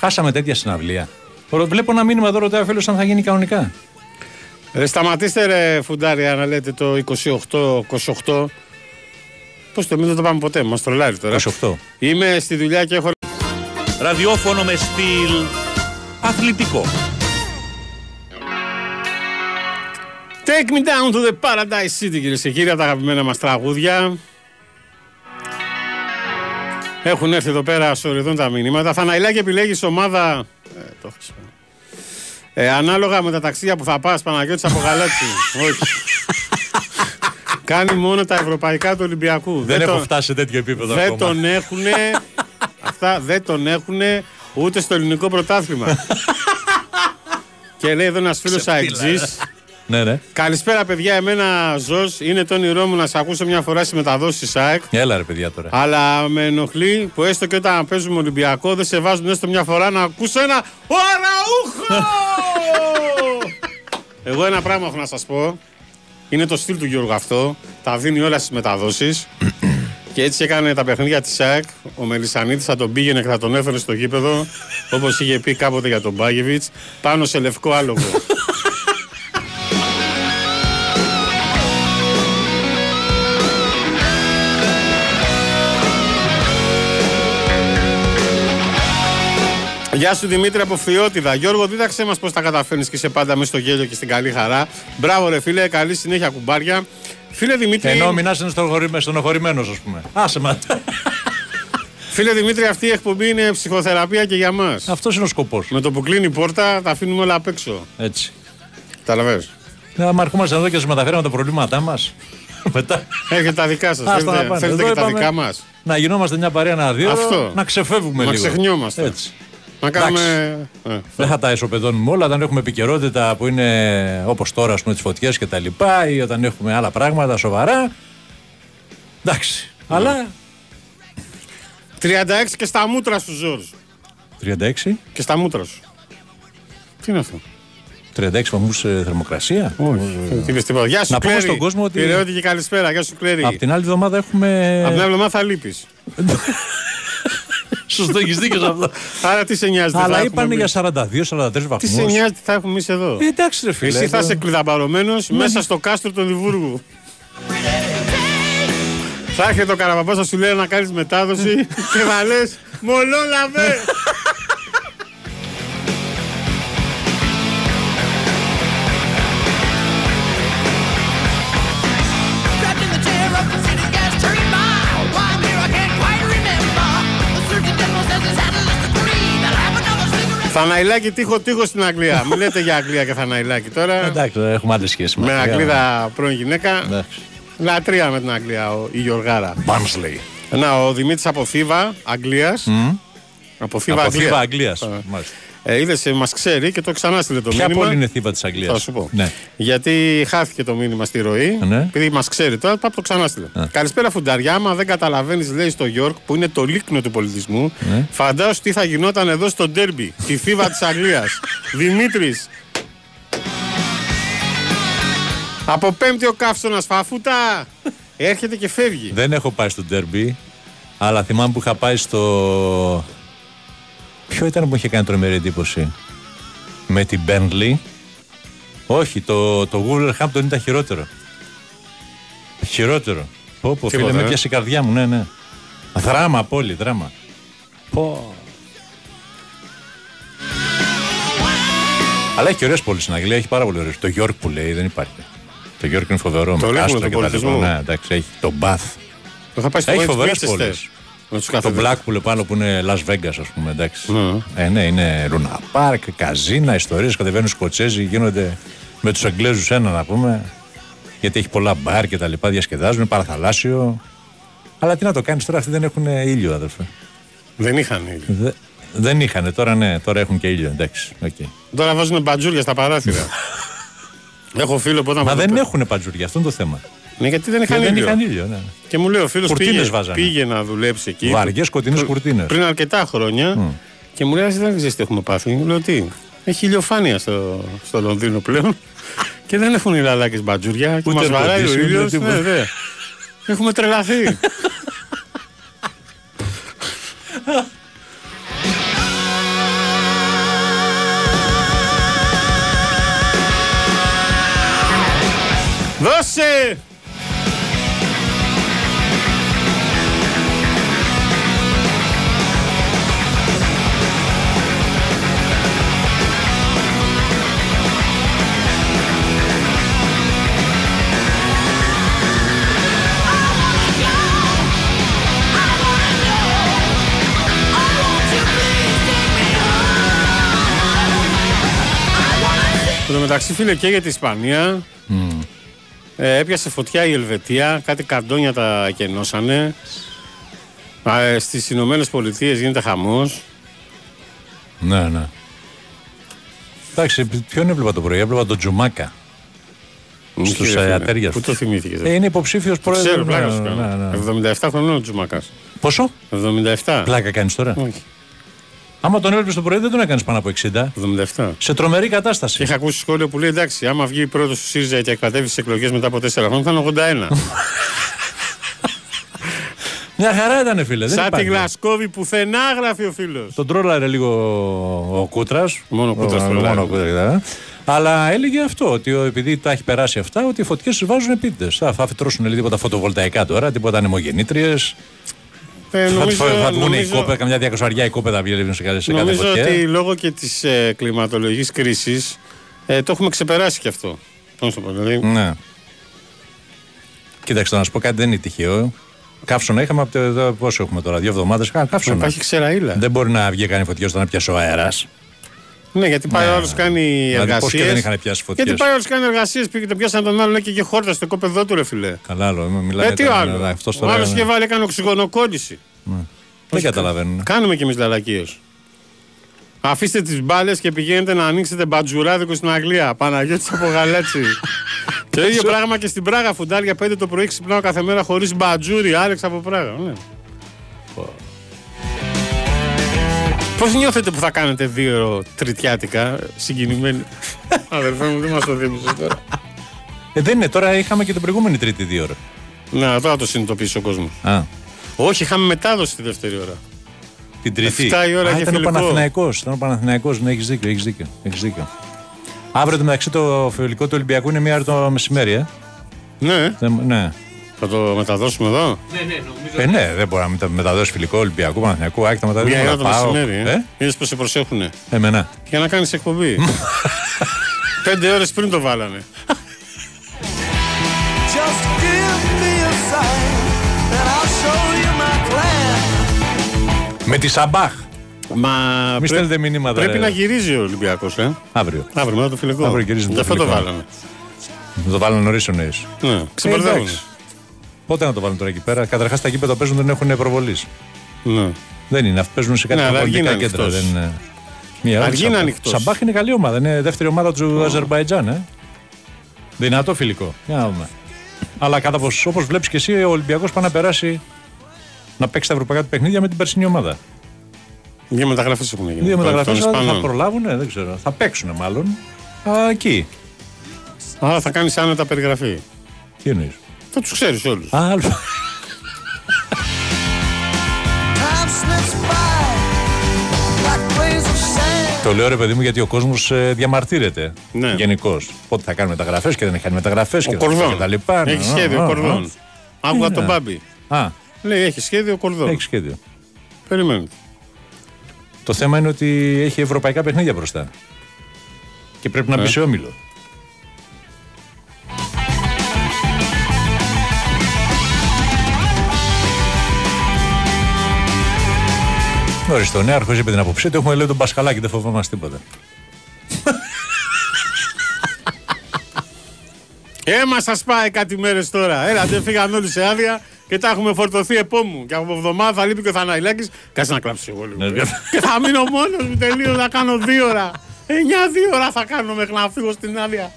Χάσαμε τέτοια συναυλία. Ρω- Βλέπω ένα μήνυμα εδώ ρωτάει ο φίλος αν θα γίνει κανονικά.
Ρε, σταματήστε ρε φουντάρια να λέτε το 28-28. Πώς το μην δεν το πάμε ποτέ, μας τρολάρει τώρα.
28.
Είμαι στη δουλειά και έχω
Ραδιόφωνο με στυλ αθλητικό.
Take me down to the paradise city κυρίες και κύριοι από τα αγαπημένα μας τραγούδια. Έχουν έρθει εδώ πέρα σωριδών τα μηνύματα. Θαναϊλάκη επιλέγεις ομάδα. Ε, το έχεις. Ε, ανάλογα με τα ταξίδια που θα πας Παναγιώτης από Γαλάτσι. Όχι. Κάνει μόνο τα ευρωπαϊκά του Ολυμπιακού.
Δεν έχω
τον-
φτάσει σε τέτοιο επίπεδο
Δεν
ακόμα.
τον έχουνε. αυτά δεν τον έχουνε ούτε στο ελληνικό πρωτάθλημα. και λέει εδώ ένας φίλος αεξή.
Ναι, ναι.
Καλησπέρα, παιδιά. Εμένα Ζως είναι το όνειρό μου να σε ακούσω μια φορά στι μεταδόσει ΣΑΕΚ.
Έλα ρε παιδιά τώρα.
Αλλά με ενοχλεί που έστω και όταν παίζουμε Ολυμπιακό δεν σε βάζουν έστω μια φορά να ακούσω ένα Ωραούχο! Εγώ ένα πράγμα έχω να σας πω. Είναι το στυλ του Γιώργου αυτό. Τα δίνει όλα στις μεταδόσεις. και έτσι έκανε τα παιχνίδια της ΣΑΕΚ. Ο Μελισανίτης θα τον πήγαινε και θα τον έφερε στο γήπεδο. Όπως είχε πει κάποτε για τον Μπάγεβιτ. Πάνω σε λευκό άλογο. Γεια σου Δημήτρη από Φιώτιδα. Γιώργο, δίδαξε μας πώς τα καταφέρνεις και είσαι πάντα μέσα στο γέλιο και στην καλή χαρά. Μπράβο, ρε φίλε, καλή συνέχεια κουμπάρια. Φίλε Δημήτρη,
Ενώ μιλά είναι στενοχωρημένο, ας πούμε. Άσε μα.
φίλε Δημήτρη, αυτή η εκπομπή είναι ψυχοθεραπεία και για μας.
Αυτός είναι ο σκοπός.
Με το που κλείνει η πόρτα, τα αφήνουμε όλα απ' έξω.
Έτσι.
Καταλαβαίνω.
Να μα ερχόμαστε εδώ και σα μεταφέραμε τα προβλήματά μας. Μετά.
Έχετε τα δικά σας.
Άστα να
Θέλετε,
πάνε.
θέλετε
Εδώ
και τα
είπαμε
δικά μας.
Να γινόμαστε μια παρέα ένα δύο.
Αυτό.
Να ξεφεύγουμε
Να
λίγο.
ξεχνιόμαστε.
Έτσι.
Να κάνουμε. Ε,
Δεν θα τα ισοπεδώνουμε όλα όταν έχουμε επικαιρότητα που είναι όπως τώρα, ας πούμε, τις φωτιές και τα λοιπά, ή όταν έχουμε άλλα πράγματα σοβαρά. Εντάξει. Αλλά
36 και στα μούτρα σου, Ζόρζ.
36,
Και στα μούτρα σου. Τι είναι αυτό;
36 βαθμού θερμοκρασία.
Τι είπες, τίποτα. Γεια σου,
Να πούμε
Κλέρι.
στον κόσμο ότι-
Πειραιώτη και καλησπέρα. Γεια σου, Κλέρι.
Απ' την άλλη εβδομάδα έχουμε.
Απ' την άλλη εβδομάδα θα λείπεις.
Σωστό, έχεις δίκιο σε αυτό.
Άρα τι σε νοιάζει. τι θα
Αλλά
έχουμε
είπαν
εμείς;
για 42-43 βαθμού.
Τι σε νοιάζει τι θα έχουμε εμείς εδώ;
Ε, εντάξει, ρε φίλε.
Εσύ θα
εδώ-
είσαι κλειδαμπαρωμένος μέσα στο κάστρο του Λιβούργου. Θα έρχεται ο καραπαπά να σου λέει να κάνεις μετάδοση και θα λες Μολόλαβε! Θαναϊλάκι τείχο τείχο στην Αγγλία. Μην λέτε για Αγγλία και Θαναϊλάκι τώρα.
Εντάξει, έχουμε άλλη σχέση
Με
Αγγλία.
Αγγλίδα πρώην γυναίκα.
Εντάξει.
Λατρεία με την Αγγλία ο- η Γιωργάρα.
Barnsley.
Να, ο Δημήτρης από Θήβα, Αγγλίας. Από Θήβα,
Από θύβα Αγγλίας.
Α. Ε, Είδες, μας ξέρει και το ξανά στείλε το
Ποια
μήνυμα.
πόλη είναι θύβα της Αγγλίας;
Θα σου πω.
Ναι.
Γιατί χάθηκε το μήνυμα στη ροή.
Ναι.
Επειδή μας ξέρει τώρα, πάμε το ξανά στείλε. Καλησπέρα, Φουνταριά. Άμα δεν καταλαβαίνεις, λέει στο Γιόρκ, που είναι το λίκνο του πολιτισμού,
Ναι.
φαντάσου τι θα γινόταν εδώ στο ντέρμπι. Τη θύβα της Αγγλίας. Δημήτρης. Από πέμπτη ο καύσωνας φαφούτα. Έρχεται και φεύγει.
Δεν έχω πάει στο ντέρμπι, αλλά θυμάμαι που είχα πάει στο. Ποιο ήταν που είχε κάνει τρομερή εντύπωση; Με την Bentley; Όχι, το, το Wolverhampton ήταν χειρότερο. Χειρότερο. Πω, πω, φίλε,
Τίποτα,
με
ε.
πιάσε η καρδιά μου, ναι, ναι. Δράμα, πόλη, δράμα. Πω. Αλλά έχει ωραίες πόλει στην Αγγλία, έχει πάρα πολύ ωραίες. Το York που λέει δεν υπάρχει. Το York είναι φοβερό.
Το
με
λέγουμε
κάστρο
τον
και τα λοιπά.
πολιτισμό.
Ναι, εντάξει, έχει το Bath.
Το θα πάει στο
Έχει
Westminster.
φοβερές πόλει.
Με τους
Το
καθοδούς.
Blackpool πάνω που είναι Las Vegas, ας πούμε. Εντάξει.
Ναι.
Ε, ναι, είναι Luna Park, καζίνα, ιστορίες. Κατεβαίνουν οι Σκοτσέζοι, γίνονται με τους Αγγλέζους ένα να πούμε. Γιατί έχει πολλά μπαρ και τα λοιπά, διασκεδάζουν, παραθαλάσσιο. Αλλά τι να το κάνεις τώρα, αυτοί δεν έχουν ήλιο, αδερφέ.
Δεν είχαν ήλιο.
Δε- δεν είχαν, τώρα ναι, τώρα έχουν και ήλιο. Εντάξει. οκ.
Τώρα βάζουν παντζούρια στα παράθυρα. Έχω φίλο που όταν
Μα
μου
δεν
το-
έχουν παντζούρια, αυτό είναι το θέμα.
Ναι, γιατί δεν είχαν
δεν. Είχαν.
Και μου λέει ο
φίλος
πήγε,
βάζανε.
πήγε να δουλέψει εκεί.
Βαριές
σκοτεινές
κουρτίνες.
Πριν αρκετά χρόνια. Και μου λέει, Ας δεν ξέρεις τι έχουμε πάθει. Μου λέω τι. Έχει ηλιοφάνεια στο, στο Λονδίνο πλέον. και δεν έχουν οι λαλάκες παντζούρια. Και μας βαράει ο
ήλιος.
Ναι, ναι. Έχουμε τρελαθεί. Δώσε! Τω μεταξύ, φίλε, και για την Ισπανία ε, έπιασε φωτιά η Ελβετία, κάτι καντόνια τα κενώσανε. Ε, Στις Ηνωμένες Πολιτείες γίνεται χαμός.
Ναι, ναι. Εντάξει, ποιον έβλεπα το πρωί, έβλεπα τον Τζουμάκα. Στους ατέρια
Πού το θυμήθηκες.
Ε, είναι υποψήφιος πρόεδρο.
Ξέρω, πλάκα σου
ναι,
κάνω.
ναι, ναι.
77 χρονών ο Τζουμακά.
Πόσο;
77.
Πλάκα κάνεις τώρα;
Όχι.
Άμα τον έβλεπες το πρωί δεν τον έκανες πάνω από 60.
77.
Σε τρομερή κατάσταση.
Και είχα ακούσει σχόλιο που λέει εντάξει, άμα βγει πρώτο του ΣΥΡΙΖΑ και εκπατεύει τις εκλογές μετά από 4 χρόνια θα είναι 81.
Μια χαρά ήταν, φίλε. δεν
Σαν τη
υπάρχει.
Γλασκόβη πουθενά γράφει ο φίλος.
Τον τρόλαρε λίγο ο Κούτρας.
Μόνο ο Κούτρας
Ο-
τρολάρε.
μόνο ο Κούτρας, ε. Αλλά έλεγε αυτό, ότι ο- επειδή τα έχει περάσει αυτά, ότι οι φωτιές του βάζουν επίτηδες. Θα, θα φυτρώσουν λίγο τίποτα φωτοβολταϊκά τώρα, τίποτα ανεμογεννήτριες.
Ε,
Θα,
νομίζω,
θα, θα βγουν οι
νομίζω-
κόπε, καμιά διακοσαριά οι κόπεδα βγαίνουν σε, κάθε- σε κάθε
Νομίζω
φωτιά.
ότι λόγω και της ε, κλιματολογικής κρίσης ε, το έχουμε ξεπεράσει και αυτό. Πώς το πω, δηλαδή.
Ναι. Κοίταξε, να σου πω κάτι δεν είναι τυχαίο. Καύσωνα είχαμε από το. εδώ, Πόσο έχουμε τώρα, δύο εβδομάδες. Καύσωνα.
Υπάρχει ξεραίλα.
Δεν μπορεί να βγει κανεί φωτιέ όταν πιάσει ο αέρας.
Ναι, γιατί πάει
Ναι.
ο άλλο κάνει
Δηλαδή, πώς και
εργασίες.
δεν είχαν πιάσει φωτιές.
Γιατί πάει ο άλλο κάνει εργασίες, πήγε το πιάσαν τον άλλο λέει, και είχε χόρτα στο κόπεδό του, ρε φιλέ.
Καλά, άλλο. Μιλάει
Ε, τι
τώρα,
άλλο;
ναι, αυτός
Ο
τώρα-
άλλος είχε βάλει, έκανε οξυγονοκόλληση.
Δεν καταλαβαίνουν.
Κάνουμε κι εμείς λαλακίες. Αφήστε τις μπάλες και πηγαίνετε να ανοίξετε μπατζουράδικο στην Αγγλία. Παναγιώτης από γαλάτσι. το ίδιο πράγμα και στην Πράγα. Φουντάρια 5 το πρωί ξυπνάω κάθε μέρα χωρίς μπατζούρι. Άλεξ από Πράγα. Ναι. Πώς νιώθετε που θα κάνετε δύο τριτιάτικα συγκινημένοι; Αδερφέ μου, δεν μας το θύμισες τώρα.
Ε, δεν είναι, τώρα είχαμε και την προηγούμενη τρίτη δύο ώρα.
Να, τώρα το συνειδητοποιήσει ο κόσμος.
Α,
Όχι, είχαμε μετάδοση τη δεύτερη ώρα.
την τρίτη.
Εφτά η ώρα
Α,
και
ήταν ο
φιλικό.
Παναθηναϊκός, Ήταν ο Παναθηναϊκός, ναι, έχεις δίκιο, έχεις δίκιο, έχεις δίκιο. Αύριο το μεταξύ το φιλικό του Ολυμπιακού είναι μία ώρα το μεσημέρι, ε.
Ναι,
Δεν- ναι.
Θα το μεταδώσουμε εδώ;
Ε, ναι, δεν μπορεί να μετα- μεταδώσει φιλικό Ολυμπιακού, Παναθηναϊκού, Άκη, τα μεταδώσει.
Μια ώρα
όλα,
το
πάω.
μεσημέρι. Ε;
Ε,
Είδες πώ σε προσέχουνε.
εμένα.
Για να κάνεις εκπομπή. Πέντε ώρες πριν το βάλανε.
Just give me a sign and I'll show you my plan.
Με τη Σαμπάχ.
Μα
Μη
πρέ-
στέλνετε μηνύματα.
πρέπει
ρε.
να γυρίζει ο Ολυμπιακός. Ε.
Αύριο.
Αύριο μετά το φιλικό.
Αύριο γυρίζουν
Γι'
το
αυτό το
φιλικό.
βάλανε.
Θα το βάλουν νωρίς ο νέος.
Ναι, ξεμπερδεύουν.
Εντάξει. Πότε να το βάλουν τώρα εκεί πέρα; Καταρχάς τα γήπεδα παίζουν δεν έχουν προβολής.
Ναι.
Δεν είναι. Αυτοί παίζουν σε κάτι
Ναι, αλλά αργεί
πολιτικά
να είναι
κέντρα.
ανοιχτός.
Δεν είναι. Μία ώρα
Αργεί
Σαμπάχ.
να είναι ανοιχτός.
Σαμπάχ είναι καλή ομάδα. Είναι δεύτερη ομάδα του Αζερμπαϊτζάν. Ε. Δυνατό φιλικό. Για να δούμε. Αλλά κατά όπως βλέπεις και εσύ, ο Ολυμπιακός πάει να περάσει να παίξει τα ευρωπαϊκά του παιχνίδια με την περσινή ομάδα.
Δύο μεταγραφές έχουν γίνει.
Δύο
Των-
μεταγραφές
των
θα
Ισπανών.
προλάβουν, ε, δεν ξέρω. Θα παίξουν μάλλον. Α, εκεί.
Α, θα κάνεις άνετα περιγραφή.
Τι εννοείς.
Θα τους ξέρεις όλους.
Α,
Time slips by like grains of sand.
Το λέω ρε παιδί μου γιατί ο κόσμος διαμαρτύρεται.
Ναι.
Γενικώς. Πότε θα κάνει μεταγραφές και δεν έχει κάνει μεταγραφές και
Ο Κορδόν.
και τα λοιπά.
Έχει
Α,
σχέδιο
α,
ο
α.
Κορδόν. Άκουγα
Είναι.
τον Μπάμπη.
Α,
Λέει έχει σχέδιο Κορδόν.
έχει σχέδιο.
Περιμένετε.
Το θέμα είναι ότι έχει ευρωπαϊκά παιχνίδια μπροστά. Και πρέπει να μπει
Ε.
σε όμιλο. Ορίστε, ο νέαρχο είπε την άποψή του. Έχουμε λέει τον Πασχαλάκη, δεν φοβόμαστε τίποτα.
Έμα σας πάει κάτι μέρες τώρα. Έλα, δεν φύγαν όλοι σε άδεια και τα έχουμε φορτωθεί επόμου. Και από εβδομάδα θα λείπει και ο Θαναϊλάκης. Κάτσε να κλάψει εγώ λίγο.
Ναι,
και θα μείνω μόνος μου τελείω να κάνω δύο ώρα. Εννιά δύο ώρα θα κάνω μέχρι να φύγω στην άδεια.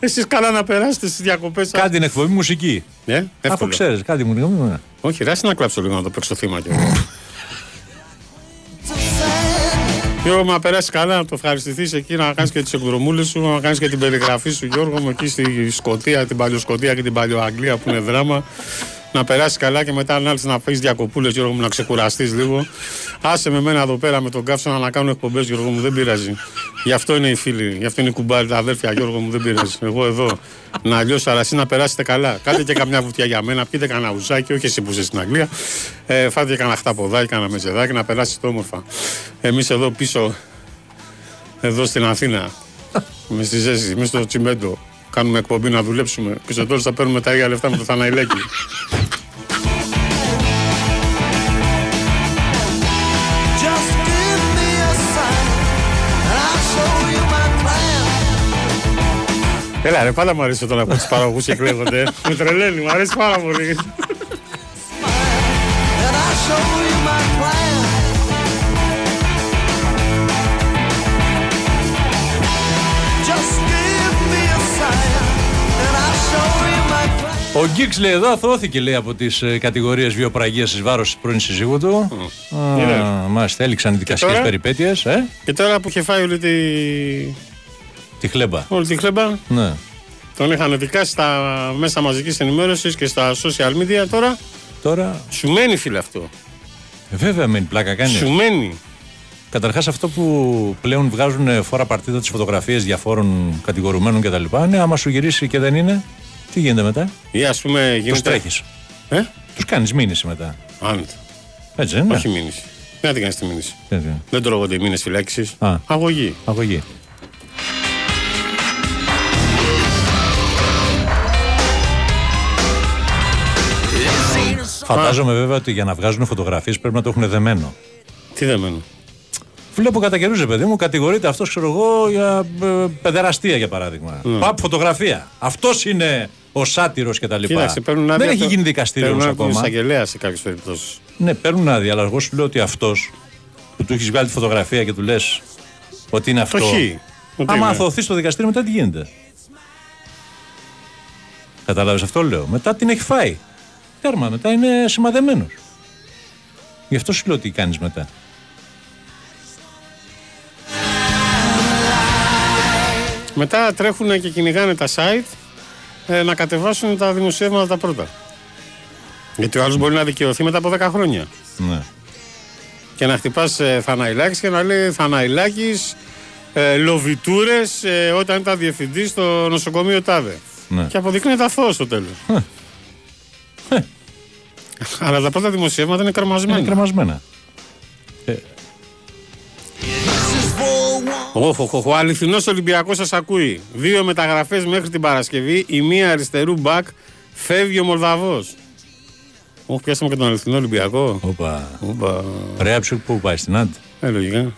Εσείς καλά να περάσετε στις διακοπές σα.
Κάτι την εκπομπή μουσική.
Ε,
Αφού
εύκολο.
ξέρεις, κάτι μου λέει.
Όχι, ράσει να κλάψω λίγο να το παίξω θύμα κι εγώ. Γιώργο, να περάσει καλά, να το ευχαριστηθείς εκεί, να κάνεις και τις εκδρομούλες σου, να κάνεις και την περιγραφή σου, Γιώργο μου, εκεί στη Σκωτία, την Παλαιοσκωτία και την Παλαιοαγγλία που είναι δράμα. Να περάσει καλά και μετά να έρθεις να φύγεις διακοπούλες, Γιώργο μου, να ξεκουραστείς λίγο. Άσε με μένα εδώ πέρα με τον κάψονα να κάνω εκπομπές, Γιώργο μου, δεν πειράζει. Γι' αυτό είναι οι φίλοι, γι' αυτό είναι οι κουμπάροι, τα αδέρφια, Γιώργο μου, δεν πειράζει. Εγώ εδώ να λιώσω, αλλά εσύ να περάσετε καλά. Κάντε και καμιά βουτιά για μένα, πείτε κανένα ουζάκι, όχι εσύ που είσαι στην Αγγλία. Ε, φάτε και κανένα χταποδάκι, κανένα μεζεδάκι, να περάσετε όμορφα. Εμείς εδώ πίσω, εδώ στην Αθήνα, με στη ζέση, με στο τσιμέντο, κάνουμε εκπομπή να δουλέψουμε. Και στο τέλο θα παίρνουμε τα ίδια λεφτά με το Θαναϊλέκι.
Just give me a sign, and I'll show you my plan.
Έλα, ρε, πάντα μου αρέσει όταν ακούω τους παραγωγούς και κλαίγονται. Με τρελαίνει, μου αρέσει πάρα πολύ.
Ο Γκίξ λέει εδώ αθώθηκε λέει από τις ε, κατηγορίες βιοπραγίας ει βάρος της πρώην συζύγου του.
Είδε.
Α, Μάλιστα, έληξαν δικαστικές
τώρα;
περιπέτειες. Ε,
Και τώρα που είχε φάει όλη τη,
τη χλέμπα.
όλη τη χλέμπα,
Ναι.
τον είχαν δικάσει στα μέσα μαζικής ενημέρωσης και στα social media τώρα.
Τώρα,
Σου μένει φίλε αυτό.
ε, βέβαια μεν πλάκα κάνεις.
Σου μένει.
Καταρχάς, αυτό που πλέον βγάζουν ε, φορά παρτίδα τις φωτογραφίες διαφόρων κατηγορουμένων κτλ. Ναι, άμα σου γυρίσει και δεν είναι, τι γίνεται μετά;
Ή ας πούμε
Τους
γίνεται.
τρέχεις.
Ε;
Τους κάνεις μήνυση μετά.
Άντε.
Έτσι δεν είναι;
Όχι μήνυση. Δεν να την κάνεις τη μήνυση.
Έτσι.
Δεν τρώγονται οι μήνες φυλάκιση.
Α.
Αγωγή.
Αγωγή. Φαντάζομαι βέβαια ότι για να βγάζουν φωτογραφίες πρέπει να το έχουν δεμένο.
Τι δεμένο;
Βλέπω κατά καιρούς, ρε παιδί μου, κατηγορείται αυτός, ξέρω εγώ, για ε, παιδεραστία για παράδειγμα.
Ναι.
Παπ, φωτογραφία. Αυτός είναι ο σάτυρος κτλ.
Κοίταξε, παίρνουν άδεια.
Δεν έχει
αυτό-
γίνει δικαστήριο
παίρνουν
όμως
άδεια
ακόμα.
εισαγγελέα σε κάποιες περιπτώσεις.
Ναι, παίρνουν άδεια, αλλά εγώ σου λέω ότι αυτός που του έχεις βγάλει τη φωτογραφία και του λες ότι είναι αυτό.
Το χ. Ότι
Άμα
είναι.
αθωθεί στο δικαστήριο, μετά τι γίνεται; Κατάλαβε αυτό λέω. Μετά την έχει φάει. Τέρμα, μετά είναι σημαδεμένος. Γι' αυτό σου λέω τι κάνεις μετά.
Μετά τρέχουν και κυνηγάνε τα site ε, να κατεβάσουν τα δημοσιεύματα τα πρώτα. Γιατί ο άλλος μπορεί να δικαιωθεί μετά από 10 χρόνια.
Ναι.
Και να χτυπάς ε, Θαναϊλάκης και να λέει Θαναϊλάκης ε, λοβιτούρες ε, όταν ήταν διευθυντής στο νοσοκομείο Τάδε.
Ναι.
Και αποδεικνύεται αθώο στο τέλος. Αλλά τα πρώτα δημοσιεύματα είναι κρεμασμένα.
Είναι κρεμασμένα.
Όχ, όχ, όχ, ο αληθινός Ολυμπιακός σας ακούει. Δύο μεταγραφές μέχρι την Παρασκευή. Η μία αριστερού μπακ φεύγει ο Μολδαβός. Όχι, πιάσαμε και τον αληθινό Ολυμπιακό.
Όπα.
Οπα.
Ρέαψου που πάει στην Άντη.
Ε, λογικά.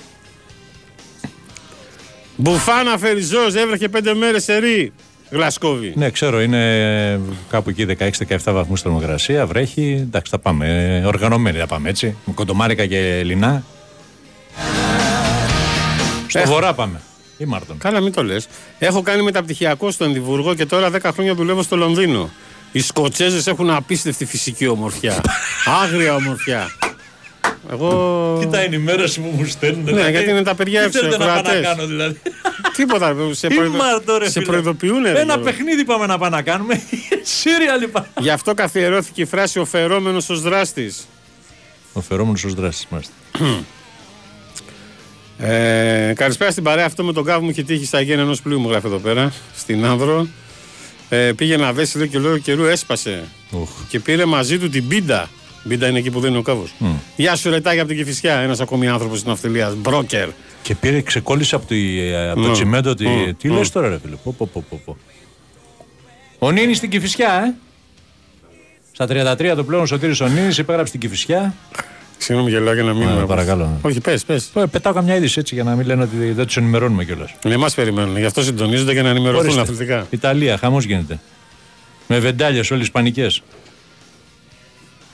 Μπουφάνα Φεριζό, έβρεχε πέντε μέρες σε ρί. Γλασκόβι.
Ναι, ξέρω, είναι κάπου εκεί 16-17 βαθμούς θερμοκρασία, βρέχει. Εντάξει, θα πάμε. ε, Οργανωμένοι θα πάμε έτσι. Με κοντομάρικα και λινά. Στο
Έχω.
βορρά πάμε. Ή Μάρτον.
Καλά, μην το λες. Έχω κάνει μεταπτυχιακό στο Ενδιβούργο και τώρα 10 χρόνια δουλεύω στο Λονδίνο. Οι Σκοτσέζες έχουν απίστευτη φυσική ομορφιά. Άγρια ομορφιά. Εγώ.
Κοίτα, είναι η μέρα που μου στέλνουν.
Ναι, γιατί είναι τα παιδιά
Τι θέλετε να πάω να
ευρωακροατές.
κάνω δηλαδή.
Τίποτα. ρε, Σε,
Τι
προειδο...
Μάρτον, ρε
σε
φίλε.
προειδοποιούν. ρε,
Ένα
Γιώργο.
παιχνίδι πάμε να πάμε να κάνουμε. Σύρια λοιπόν.
Γι' αυτό καθιερώθηκε η φράση ο φερόμενος ως δράστης.
Ο φερόμενος ως δράση, μάλιστα.
Ε, καλησπέρα στην παρέα. Αυτό με τον κάβο μου είχε τύχει στα γέννα ενός πλοίου μου γράφει εδώ πέρα. Στην Άνδρο. Ε, πήγε να βέσει λέει, και λόγω καιρού έσπασε.
Ουχ.
Και πήρε μαζί του την πίντα. Πίντα είναι εκεί που δεν είναι ο κάβος. Γεια σου, ρετάκι από την Κυφυσιά. Ένας ακόμη άνθρωπος της ναυτιλίας. Μπρόκερ.
Και πήρε, ξεκόλλησε από, τη, από το
Ναι.
τσιμέντο ότι.
Ναι.
Τι
Ναι.
λες τώρα, ρε φίλε; Πω, πω, πω, πω, πω. Ο Νίνης στην Κυφυσιά, ε. Στα 33 το πλέον ο Σωτήρης ο Νίνης υπέγραψε την Κυφυσιά.
Συγγνώμη, γελάω για να μην.
Ναι, παρακαλώ.
Όχι, πες, πες.
Ε, Πετάω καμιά είδηση έτσι για να μην λένε ότι δεν τους ενημερώνουμε κιόλας.
Εμά περιμένουν. Γι' αυτό συντονίζονται για να ενημερωθούν αθλητικά.
Ιταλία, χαμός γίνεται. Με βεντάλια όλες ισπανικές.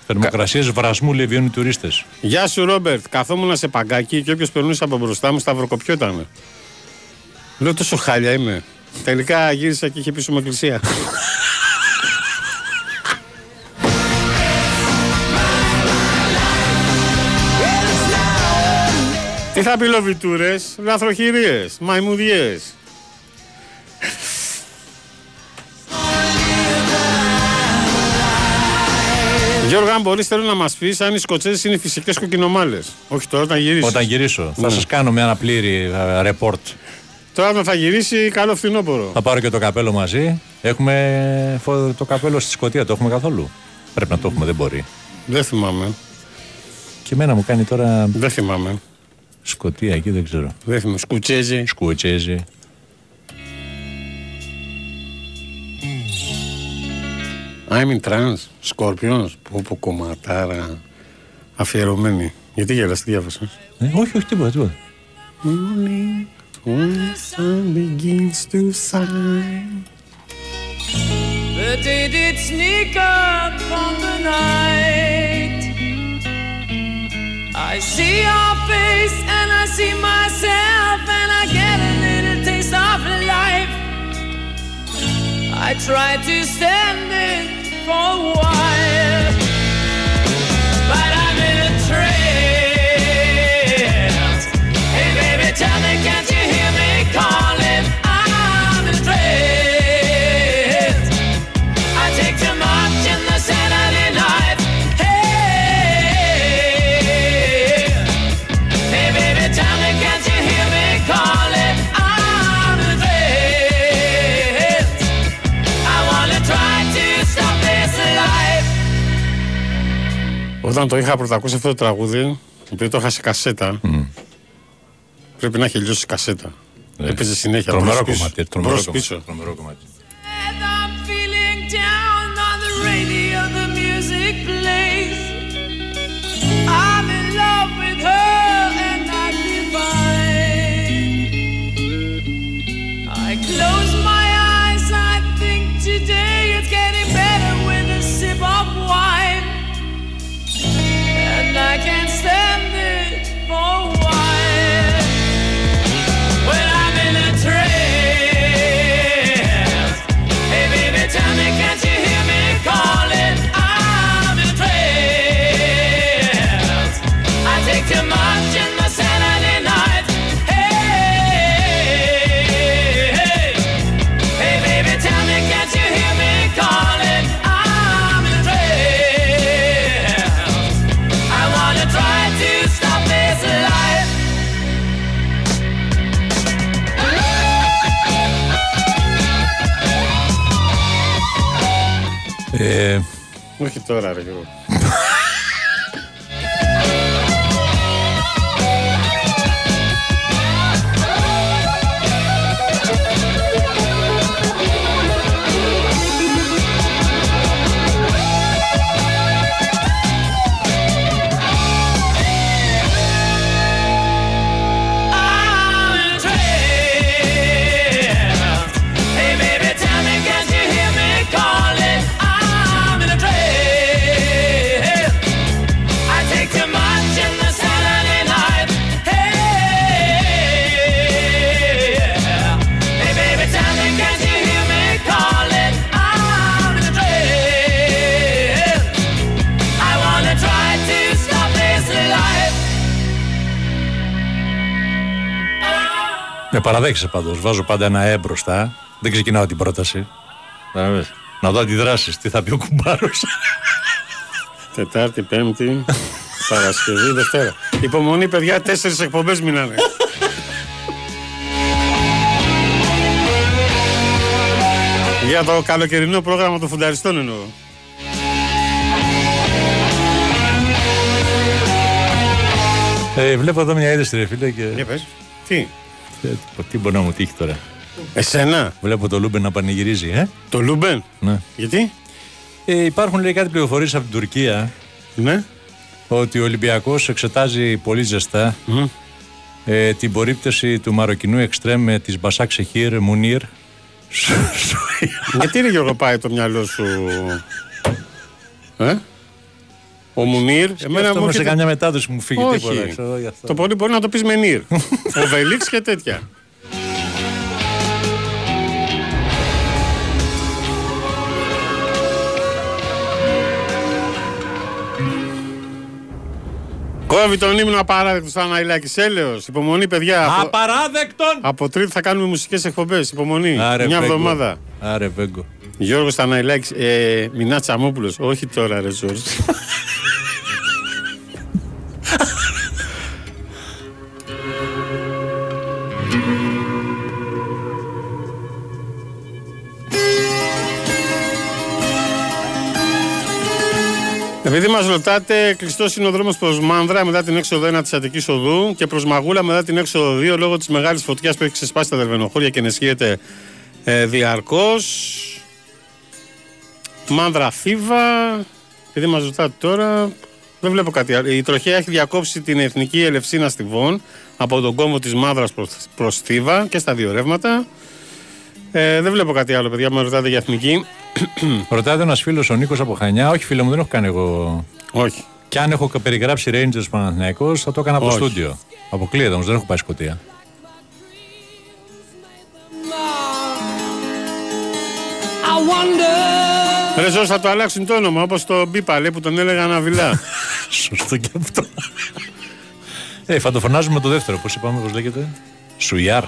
Θερμοκρασίες βρασμού λέει βιώνουν οι τουρίστες.
Γεια σου, Ρόμπερτ. Καθόμουν σε παγκάκι και όποιος περνούσε από μπροστά μου σταυροκοπιόταν. Λέω τόσο χάλια είμαι. Τελικά γύρισα και είχε πίσω μου εκκλησία. Τι θα πει λοβιτούρες, λαθροχειρίες, μαϊμουδιές. Γιώργο, αν μπορείς, θέλω να μας πεις αν οι Σκοτσέζες είναι φυσικές κοκκινομάλες. Όχι τώρα, όταν γυρίσει.
Όταν γυρίσω, θα
Ναι.
σας κάνω μια ένα πλήρη ε, ρεπόρτ.
Τώρα όταν θα γυρίσει, καλό φθινόπωρο.
Θα πάρω και το καπέλο μαζί. Έχουμε φο- το καπέλο στη Σκωτία, το έχουμε καθόλου; Πρέπει να το έχουμε, δεν μπορεί.
Δεν θυμάμαι.
Και εμένα μου κάνει τώρα
Δεν θυμάμαι.
Σκωτία εκεί, δεν ξέρω.
Δεν θυμάμαι. Σκουτσέζι.
Σκουτσέζι.
I'm in trance. Σκόρπιον. Που που κομματάρα. Αφιερωμένη. Γιατί γέλας, τι διάβασες;
Ε, όχι, όχι, τίποτα, τίποτα.
Morning, when the sun begins to shine.
The day did sneak up on the night; I see your face and I see myself and I get a little taste of life. I try to stand it for a while, but I'm in a trance. Hey baby, tell me, can't you
Όταν το είχα πρωτακούσει αυτό το τραγούδι, επειδή το είχα σε κασέτα, πρέπει να έχει λιώσει η κασέτα. Έπαιζε συνέχεια.
Ε, Τρομερό
μπρος πίσω.
κομμάτι. Τρομερό
Μπρος
κομμάτι.
Όχι τώρα,
με παραδέχεσαι πάντως. Βάζω πάντα ένα ε μπροστά. Δεν ξεκινάω την πρόταση. Κατάλαβες. Να δω αντιδράσεις. Τι θα πει ο κουμπάρος.
Τετάρτη, Πέμπτη, Παρασκευή, Δευτέρα. Υπομονή, παιδιά, τέσσερις εκπομπές μείνανε. Για το καλοκαιρινό πρόγραμμα των φουνταριστών εννοώ.
ε, βλέπω εδώ μια είδηση ρε φίλε και...
Για πες. Τι,
Ε, Τι μπορεί να μου τύχει τώρα;
εσένα,
Βλέπω το Λούμπεν να πανηγυρίζει, ε.
το Λούμπεν;
Ναι.
Γιατί,
Ε, υπάρχουν λέει κάτι πληροφορίες από την Τουρκία
ναι.
ότι ο Ολυμπιακός εξετάζει πολύ ζεστά
Μμ.
ε, την περίπτωση του μαροκινού εξτρέμ ε, της Μπασάκ Σεχίρ Μουνίρ στο- στο
Γιατί ρε Γιώργο πάει το μυαλό σου; Ε; Ο Μουνίρ, εμένα
Αυτό
μου
μου σε
έρχεται-
καμιά μετάδοση που μου φύγει
Όχι.
τίποτα. ξέρω, γι' αυτό.
Το πολύ μπορεί να το πεις με Νίρ. Ο Βελίξ και τέτοια. Κόβει τον ύμνο απαράδεκτο στα Αναϊλάκη. Έλεος. Υπομονή, παιδιά. Από,
Απαράδεκτον!
από τρίτη θα κάνουμε μουσικές εκπομπές. Υπομονή.
Άρε,
Μια
Βέγκο.
εβδομάδα.
Άρε Βέγκο.
Γιώργος Ταναϊλάκης, ε, Μινά Τσαμόπουλος. Όχι τώρα ρε Ζόρζ. Επειδή μας ρωτάτε, κλειστός είναι ο δρόμο προς Μάνδρα μετά την έξοδο 1 της Αττικής Οδού και προς Μαγούλα μετά την έξοδο 2 λόγω της μεγάλης φωτιάς που έχει ξεσπάσει τα δερβενοχώρια και ενισχύεται ε, διαρκώς. Μάνδρα Φίβα. Επειδή μας ρωτάτε τώρα, δεν βλέπω κάτι άλλο. Η τροχέα έχει διακόψει την εθνική Ελευσίνα Στιβών από τον κόμβο της Μάνδρα προς Θήβα και στα δύο ρεύματα. Ε, δεν βλέπω κάτι άλλο, παιδιά. Με ρωτάτε για εθνική.
Ρωτάτε ένας φίλος ο Νίκος από Χανιά. Όχι, φίλο μου, δεν έχω κάνει εγώ.
Όχι.
Και αν έχω περιγράψει Rangers Παναθηναϊκός θα το έκανα από το
Όχι.
στούντιο. Αποκλείεται όμως, δεν έχω πάει σκοτία.
I wonder.
Ρε Ζόρζ, θα το αλλάξουν το όνομα όπως το Μπίπα λέει που τον έλεγαν Αβιλά.
Σωστό και αυτό. Ε, θα το φωνάζουμε το δεύτερο. Πώς είπαμε, πώς λέγεται; Σουιάρ.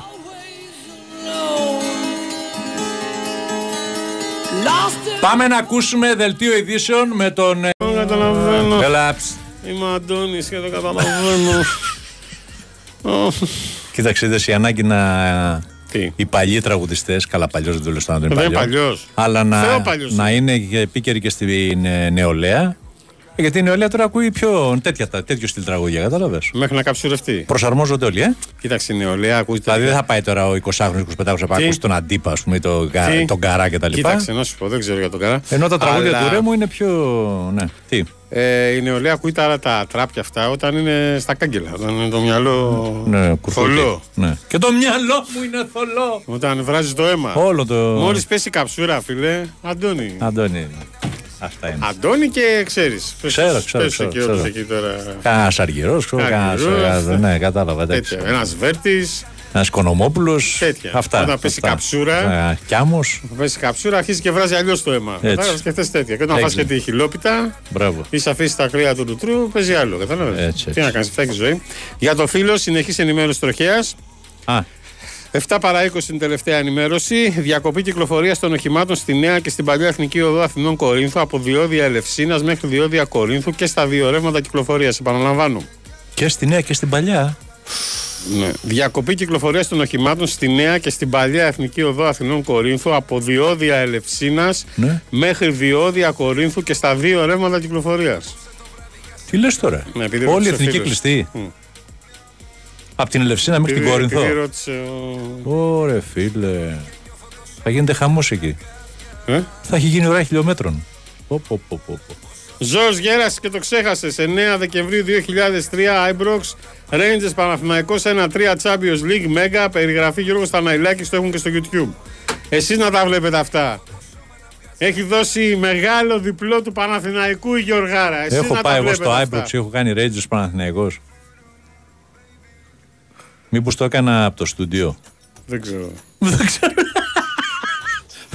Lost
Πάμε να ακούσουμε δελτίο ειδήσεων με τον. ε,
Δεν καταλαβαίνω.
Έλα, ψ.
Είμαι ο Αντώνης και δεν καταλαβαίνω. Ω,
Κοίταξε, είδες η ανάγκη να.
Τι;
Οι παλιοί τραγουδιστές, καλά παλιός δεν το λέω στον Αντώνη
Δεν είναι
παλιό.
παλιός.
Αλλά να,
Θεό παλιός
να
είναι.
είναι και επίκαιρη και στην ε, νεολαία. Ε, Γιατί η νεολαία τώρα ακούει πιο τέτοια, τα- τέτοιο στυλ τραγούδια, κατάλαβες.
Μέχρι να καψουρευτεί.
Προσαρμόζονται όλοι, ε.
Κοίταξε η νεολαία, ακούγεται.
Δηλαδή δεν θα πάει τώρα ο 20χρονο, 25χρονο να πάει
Τι;
ακούσει τον Αντίπα, ας πούμε, ή τον, κα,
Τι;
τον Καρά κτλ.
Κοίταξε, να σου πω, δεν ξέρω για τον καρά.
Ενώ τα τραγούδια
Αλλά,
του Ρέμου είναι πιο. Ναι, τι;
Ε, η νεολαία ακούει τα, τα τράπια αυτά όταν είναι στα κάγκελα. Όταν είναι το μυαλό
Ναι, κουρφούκι.
θολό.
Ναι. Και το μυαλό μου είναι θολό.
Όταν βράζει το αίμα.
Όλο το.
Μόλις πέσει η καψούρα, φίλε, Αντώνη.
Αντώνη. Αυτά είναι.
Αντώνη και ξέρεις.
Ξέρω, ξέρω, ξέρω,
εκεί όλους
ξέρω.
εκεί τώρα.
Κανένας αργυρός,
Αργυρός.
Ναι, κατάλαβα. εντάξει.
Τέτοια. Ένας βέρτης.
Ένας οικονομόπουλο.
Τέτοια.
Αυτά.
Όταν πέσει
αυτά.
καψούρα.
Ε, Κιάμος.
Πέσει καψούρα, αρχίζει και βράζει αλλιώς το αίμα.
Έτσι.
Κατάλαβε και αυτέ τέτοια. Και όταν
Έτσι.
φας και τη χιλόπιτα,
Μπράβο.
ή σε αφήσει τα κρύα του λουτρού, παίζει άλλο. Κατάλαβες;
Έτσι,
Τι
έτσι.
να κάνεις, αυτά έχει ζωή. Για το φίλο, συνεχής ενημέρωση τροχέας.
Α,
7 παρά 20 την τελευταία ενημέρωση. Διακοπή κυκλοφορίας των οχημάτων στη Νέα και στην παλιά Εθνική Οδό Αθηνών Κορίνθου από διόδια Ελευσίνας μέχρι διόδια Κορίνθου και στα δύο ρεύματα κυκλοφορίας. Επαναλαμβάνω.
και στη νέα και στην παλιά.
Ναι. Διακοπή κυκλοφορίας των οχημάτων στη Νέα και στην παλιά Εθνική Οδό Αθηνών Κορίνθου από διόδια Ελευσίνας
Ναι.
μέχρι διόδια Κορίνθου και στα δύο ρεύματα κυκλοφορίας.
Τι λες τώρα;
Ναι, επειδή
Όλη η
ρώτησε ο
εθνική
φίλος.
κλειστή;
Μμ.
Από την Ελευσίνα μέχρι την Κορινθό.
Επειδή ρώτησε ο-
Ωρε φίλε. Θα γίνεται χαμός εκεί.
Ε;
Θα έχει γίνει ώρα χιλιόμετρων. Πω, πω, πω, πω, πω.
Ζώος γέρασε και το ξέχασες. 9 Δεκεμβρίου 2003, Ibrox, Rangers Παναθηναϊκός 1-3 Champions League, Mega, περιγραφή Γιώργος Σταναϊλάκης, το έχουν και στο YouTube. Εσείς να τα βλέπετε αυτά. Έχει δώσει μεγάλο διπλό του Παναθηναϊκού η Γιωργάρα. Εσείς
Έχω
να
πάει
τα
εγώ
βλέπετε
στο
αυτά.
Ibrox, έχω κάνει Rangers Παναθηναϊκός. Μήπως το έκανα από το στούντιο.
Δεν ξέρω.
Δεν ξέρω.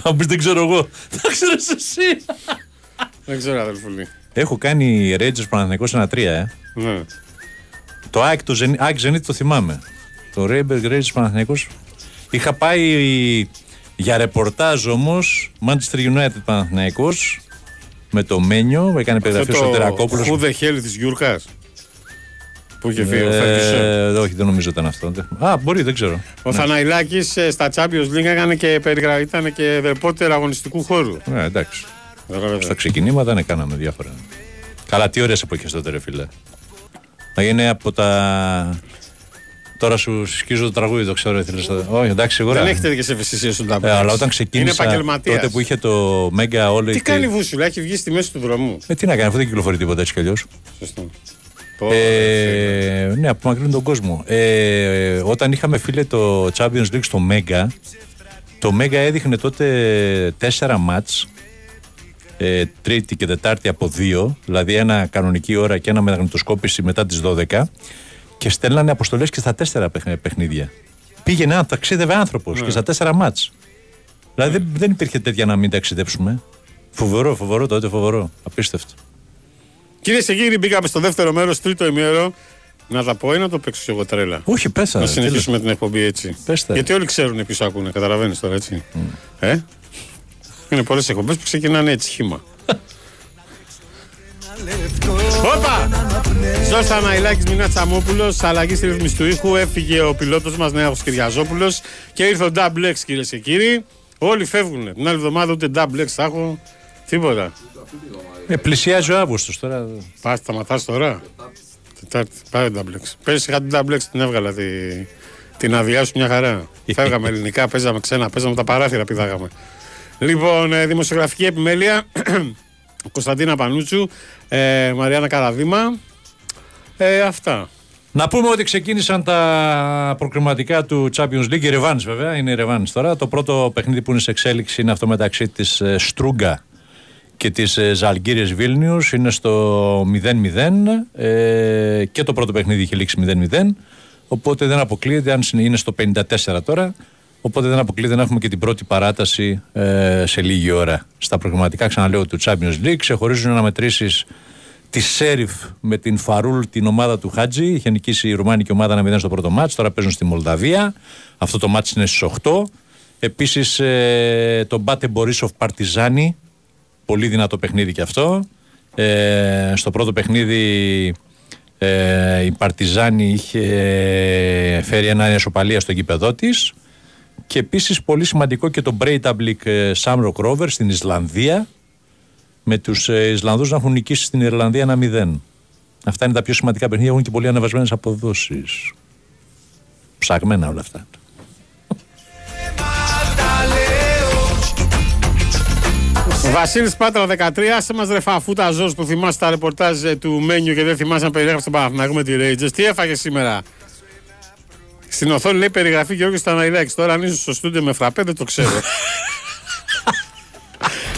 Θα μου πεις δεν ξέρω εγώ. Θα ξέρεις εσύ.
Δεν ξέρω αδελφούλη.
Έχω κάνει Rangers Παναθηναϊκός 1-3, ε.
Ναι.
Το ΑΕΚ το Zenit, ΑΕΚ Zenit το θυμάμαι. Το Rayberg Rangers Παναθηναϊκός. Είχα πάει για ρεπορτάζ όμως Manchester United Παναθηναϊκός με το Μένιο, έκανε περιγραφή ο
Αυτό το
Σωτερακόπουλος.
Who the hell της Γιούρκας; Που είχε φύγει ο Ferguson.
Ε, όχι, δεν νομίζω ήταν αυτό. Α, μπορεί, δεν ξέρω.
Ο Θαναϊλάκης ε, στα Champions League έκανε και περιγρα... ήταν και ρεπόρτερ αγωνιστικού χώρου.
Ναι, εντάξει.
Καταλαβαίνετε.
Στα ξεκινήματα ναι, κάναμε διάφορα. Καλά, τι ωραίες εποχές τότε, ρε φίλε. Να γίνει από τα. Τώρα σου σκίζω το τραγούδι, το ξέρω. Θέλεις... να- Όχι, εντάξει, σίγουρα.
Δεν έχει τέτοιες ευαισθησίες στον τάμπο.
Ε, αλλά όταν ξεκίνησα.
Είναι επαγγελματίας.
τότε που είχε το Mega όλο.
Τι κάνει η βούσουλα, έχει βγει στη μέση του δρόμου;
Ε, τι να κάνει, αφού δεν κυκλοφορεί τίποτα έτσι κι αλλιώς.
Σωστό.
Ε, ναι, απομακρύνει τον κόσμο. Ε, όταν είχαμε φίλε το Champions League στο Mega, το Mega έδειχνε τότε τέσσερα μάτς, ε, Τρίτη και Τετάρτη από δύο, δηλαδή ένα κανονική ώρα και ένα μαγνητοσκόπηση μετά τις 12 και στέλνανε αποστολές και στα τέσσερα παιχν- παιχνίδια. Πήγαινε, ένα, ταξίδευε άνθρωπος και στα τέσσερα μάτς. Δηλαδή δεν, δεν υπήρχε τέτοια να μην ταξιδέψουμε. Φοβερό, φοβερό τότε, φοβερό. Απίστευτο.
Κυρίες και κύριοι, μπήκαμε στο δεύτερο μέρος, τρίτο ημέρο. Να τα πω ή να το παίξω εγώ τρέλα;
Όχι, πέσα.
Να συνεχίσουμε την εκπομπή έτσι.
Πες τα.
Γιατί όλοι ξέρουν ποιο ακούνε, καταλαβαίνεις τώρα έτσι. Ε; Είναι πολλές εκπομπές που ξεκινάνε έτσι χήμα. Όπα! Ζώστα Αναϊλάκη Μινά Τσαμόπουλος, αλλαγή στη ρύθμιση του ήχου. Έφυγε ο πιλότος μας Νέο Κυριαζόπουλος και ήρθε ο Double X κυρίες και κύριοι. Όλοι φεύγουν. Την άλλη εβδομάδα ούτε Double X θα έχω. Τίποτα.
Ε, πλησιάζει ο Αύγουστος τώρα.
Πας, σταματά τώρα. Τετάρτη. Πάρε Double X. Πέρυσι είχα την Double X, την έβγαλα τη, την αδειά σου μια χαρά. Φεύγαμε ελληνικά, παίζαμε ξένα, παίζαμε τα παράθυρα, πηδάγαμε. Λοιπόν, ε, δημοσιογραφική επιμέλεια. Κωνσταντίνα Πανούτσου, ε, Μαριάννα Καραδίμα. Ε, αυτά.
Να πούμε ότι ξεκίνησαν τα προκριματικά του Champions League, η Revans βέβαια, είναι η Revans τώρα. Το πρώτο παιχνίδι που είναι σε εξέλιξη είναι αυτό μεταξύ της ε, Στρούγκα και της ε, Ζαλγκύριες Βίλνιους, είναι στο 0-0 ε, και το πρώτο παιχνίδι είχε λήξει 0-0, οπότε δεν αποκλείεται, αν είναι στο 54 τώρα, οπότε δεν αποκλείεται να έχουμε και την πρώτη παράταση ε, σε λίγη ώρα. Στα προγραμματικά, ξαναλέω, του Champions League ξεχωρίζουν αναμετρήσεις τη Σέριφ με την Φαρούλ, την ομάδα του Χάτζη. Είχε νικήσει η Ρουμάνικη ομάδα να 0 στο πρώτο μάτς. Τώρα παίζουν στη Μολδαβία. Αυτό το μάτς είναι στις 8. Επίσης ε, το Μπάτε Μπορίσοφ Παρτιζάνη. Πολύ δυνατό παιχνίδι και αυτό. Ε, στο πρώτο παιχνίδι ε, η Παρτιζάνη είχε φέρει ένα ισοπαλία στο γήπεδό της. Και επίσης πολύ σημαντικό και το Breidablik Samrock Rovers στην Ισλανδία με τους Ισλανδούς να έχουν νικήσει στην Ιρλανδία ένα 0. Αυτά είναι τα πιο σημαντικά παιχνίδια, έχουν και πολύ ανεβασμένες αποδόσεις. Ψαγμένα όλα αυτά.
Βασίλης Πάτρα 13, άσε μας ρε φαφούτα ζώος που θυμάσαι τα ρεπορτάζ ε, του Μένιου και δεν θυμάσαι να περιγράψεις τον Παναθηναϊκό με τη Rangers. Τι έφαγες σήμερα; Στην οθόνη λέει περιγραφή Γιώργος Σταναϊλάκης. Τώρα αν είσαι στο στούντιο με φραπέ δεν το ξέρω.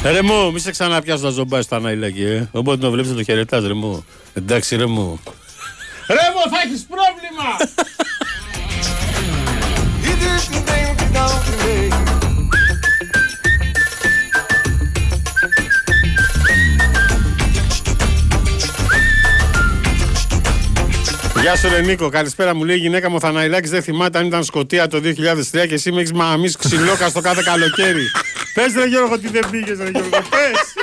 ρε μου, μη σε ξαναπιάσω τα ζομπά στο Αναϊλάκη, ε. Οπότε το βλέπεις το χαιρετάς ρε μου. Εντάξει ρε μου. Ρε μου, θα έχεις πρόβλημα! Γεια σου, Ρε Νίκο. Καλησπέρα μου λέει η γυναίκα μου Θαναϊλάκης. Δεν θυμάται αν ήταν Σκοτία το 2003 και εσύ με έχεις μαμίσεις ξυλόκα στο κάθε καλοκαίρι. Πες ρε Γιώργο ότι δεν πήγες, Ρε Γιώργο. Πες.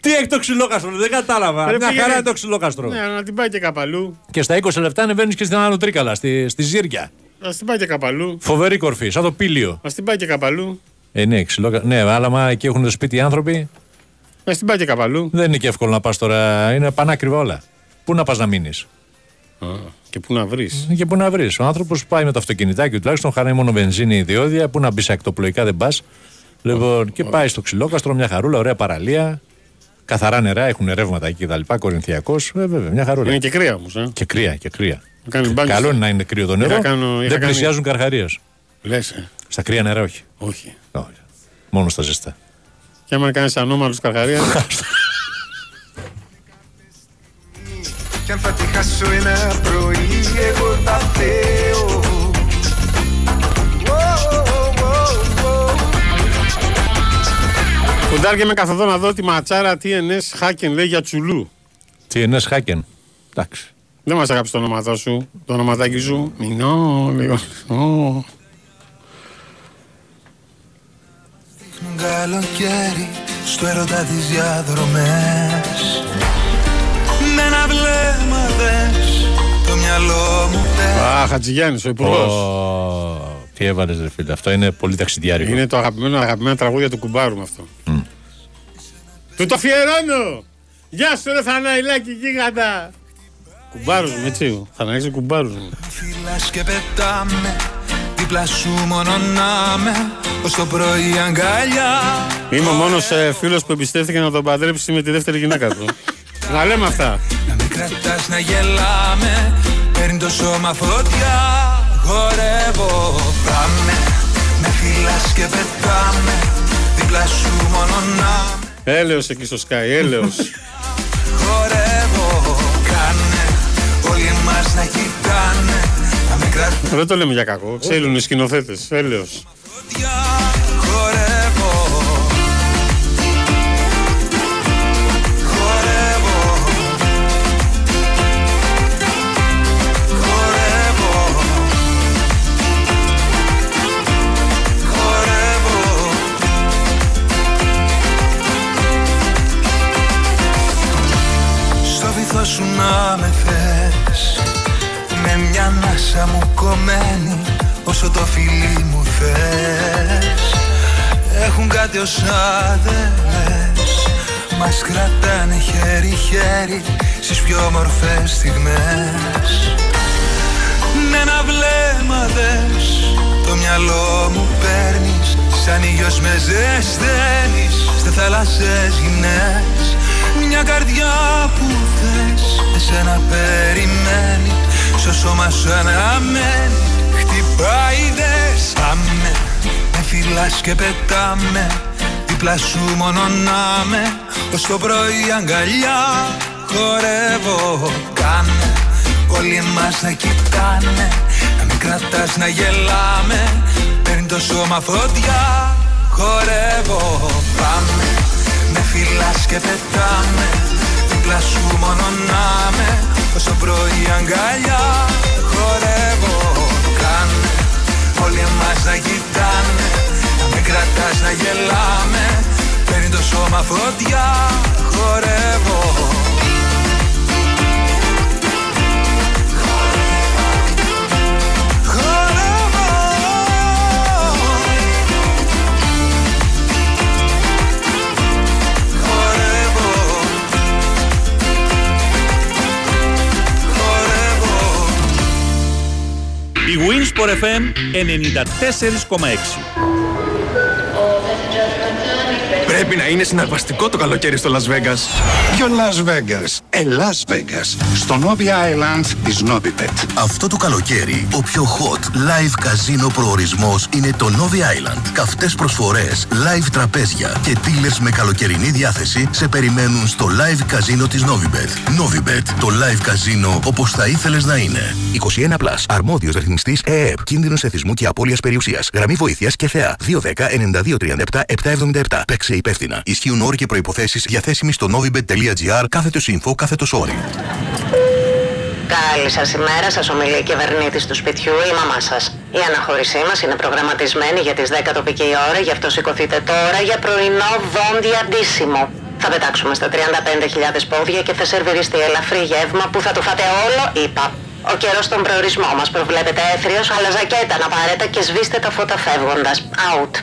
Τι έχει το ξυλόκαστρο, δεν κατάλαβα.
Ρε,
Μια
πήγαινε-
χαρά είναι το ξυλόκαστρο.
Ναι, να την πάει και καπαλού.
Και στα 20 λεπτά ανεβαίνεις και στην Άνω Τρίκαλα, στη, στη Ζήρια.
Α την πάει και καπαλού.
Φοβερή κορφή, σαν το πήλιο.
Α την πάει και καπαλού.
Ε, ναι, ξυλόκα... ναι, αλλά μα εκεί έχουν το σπίτι οι άνθρωποι,
Α την πάει και καπαλού.
δεν είναι και εύκολο να πας τώρα. Είναι πανάκριβα όλα. Πού να πας να μείνεις;
Α, Και πού να βρεις;
Και πού να βρεις; Ο άνθρωπος πάει με το αυτοκινητάκι του τουλάχιστον, χαράει μόνο βενζίνη ή διόδια. Πού να μπεις σε ακτοπλοϊκά δεν πας. Λοιπόν, και πάει στο ξυλόκαστρο, μια χαρούλα, ωραία παραλία. Καθαρά νερά, έχουν ρεύματα εκεί κτλ. Κορινθιακός. Ε, βέβαια, μια χαρούλα.
Είναι και κρύα όμως. Ε.
Και κρύα, και κρύα.
Κάνει μπάνιο
Καλό
στο-
είναι να είναι κρύο το νερό.
Είχα κάνω- είχα
δεν
κάνει-
πλησιάζουν καρχαρίες.
Λες. Ε.
Στα κρύα νερά, όχι.
Όχι.
όχι. Μόνο στα ζεστά.
Και άμα κάνεις ανώμαλους καρχαρία.
Κι αν θα τη χάσω ένα πρωί εγώ τα θέω
Φουντάρ με καθοδό να δω τη ματσάρα TNS Hacken λέει για τσουλού.
TNS Hacken. Εντάξει.
Δεν μας αγάπησε το όνομα σου, το ονοματάκι σου. Μινό, λίγο.
Καλοκαίρι στο έρωτα τις διαδρομές Με ένα βλέμμα δες το μυαλό μου πες
Α, Χατζηγιάννης, ο υπουργός.
Ω, Τι έβαλες, ρε φίλε. Αυτό είναι πολύ ταξιδιάρικο.
Είναι το αγαπημένο, αγαπημένο τραγούδια του κουμπάρου με αυτό. Του το αφιερώνω! Γεια σου, ρε Θαναϊλάκη, γίγαντα! Κουμπάρους μου, έτσι. Θαναϊλάκη κουμπάρους μου.
Φυλάς και πετάμε δίπλα σου μόνο να με Ως το πρωί αγκαλιά
Είμαι ο μόνος φίλος που εμπιστεύτηκε να τον παντρέψει με τη δεύτερη γυναίκα του. να λέμε αυτά.
Να με κρατάς να γελάμε Παίρνει το σώμα φωτιά Χορεύω Πάμε Με φυλάς και πετάμε Δίπλα σου μόνο να με
Έλεος εκεί στο Sky, έλεος.
Χορεύω Κάνε Όλοι μας να κοιτάνε Να με κρατάς
δεν το λέμε για κακό. Ξέρουν οι σκηνοθέτες. Έλεω.
Στο βυθό σου να με θες μια ανάσα μου κομμένη Όσο το φιλί μου θες. Έχουν κάτι ως άδελες Μας κρατάνε χέρι-χέρι Στις πιο όμορφες στιγμές. Με ένα βλέμμα δες Το μυαλό μου παίρνεις Σαν ήλιος με ζεσταίνεις Στε θάλασσες γυμνές Μια καρδιά που θες Εσένα περιμένει στο σώμα σου αναμένει Χτυπάει δες Πάμε Με φυλάς και πετάμε Δίπλα σου μόνο να με Ως το πρωί αγκαλιά Χορεύω Κάνε. Όλοι εμάς να κοιτάνε Να μην κρατάς να γελάμε. Παίρνει το σώμα φωτιά Χορεύω Πάμε. Με φυλάς και πετάμε Δίπλα σου μόνο να με Ως το πρωί αγκαλιά Χορεύω. Κάνε Όλοι εμάς να κοιτάνε Να μην κρατάς να γελάμε. Παίρνει το σώμα φωτιά Χορεύω
Η Winsport FM 94,6.
Πρέπει να είναι συναρπαστικό το καλοκαίρι στο Las Vegas.
Ποιο Las Vegas; Ε, Las Vegas. Στο Novi Island της Novibet.
Αυτό το καλοκαίρι, ο πιο hot live καζίνο προορισμός είναι το Novi Island. Καυτές προσφορές, live τραπέζια και dealers με καλοκαιρινή διάθεση σε περιμένουν στο live καζίνο της Novibet. Novibet, το live καζίνο όπως θα ήθελες να είναι.
21 Plus. Αρμόδιος ρυθμιστής ΕΕΠ. Κίνδυνος εθισμού και απώλειας περιουσίας. Γραμμή βοήθειας και θεά. 210-9237-777. Παίξε υπεύθυνα. Ισχύουν όροι και προϋποθέσεις διαθέσιμοι στο novibet.gr κάθετος info κάθετος όρι.
Καλή σας ημέρα, σας ομιλεί η κυβερνήτη του σπιτιού, η μαμά σας. Η αναχώρησή μας είναι προγραμματισμένη για τις 10 τοπική ώρα, γι' αυτό σηκωθείτε τώρα για πρωινό βόντι αντίσημο. Θα πετάξουμε στα 35.000 πόδια και θα σερβιριστεί ελαφρύ γεύμα που θα το φάτε όλο, είπα. Ο καιρός στον προορισμό μας προβλέπεται έθριος, αλλά ζακέτα να πάρετε και σβήστε τα φώτα φεύγοντας. Out.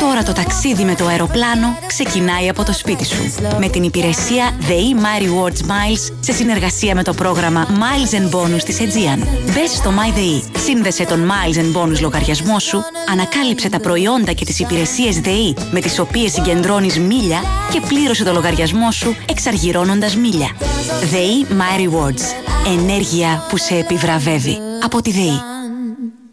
Τώρα το ταξίδι με το αεροπλάνο ξεκινάει από το σπίτι σου. Με την υπηρεσία The E My Rewards Miles σε συνεργασία με το πρόγραμμα Miles and Bonus της Aegean. Μπες στο My The E, σύνδεσε τον Miles and Bonus λογαριασμό σου, ανακάλυψε τα προϊόντα και τις υπηρεσίες The E με τις οποίες συγκεντρώνεις μίλια και πλήρωσε το λογαριασμό σου εξαργυρώνοντας μίλια. The E My Rewards. Ενέργεια που σε επιβραβεύει. Από τη The E.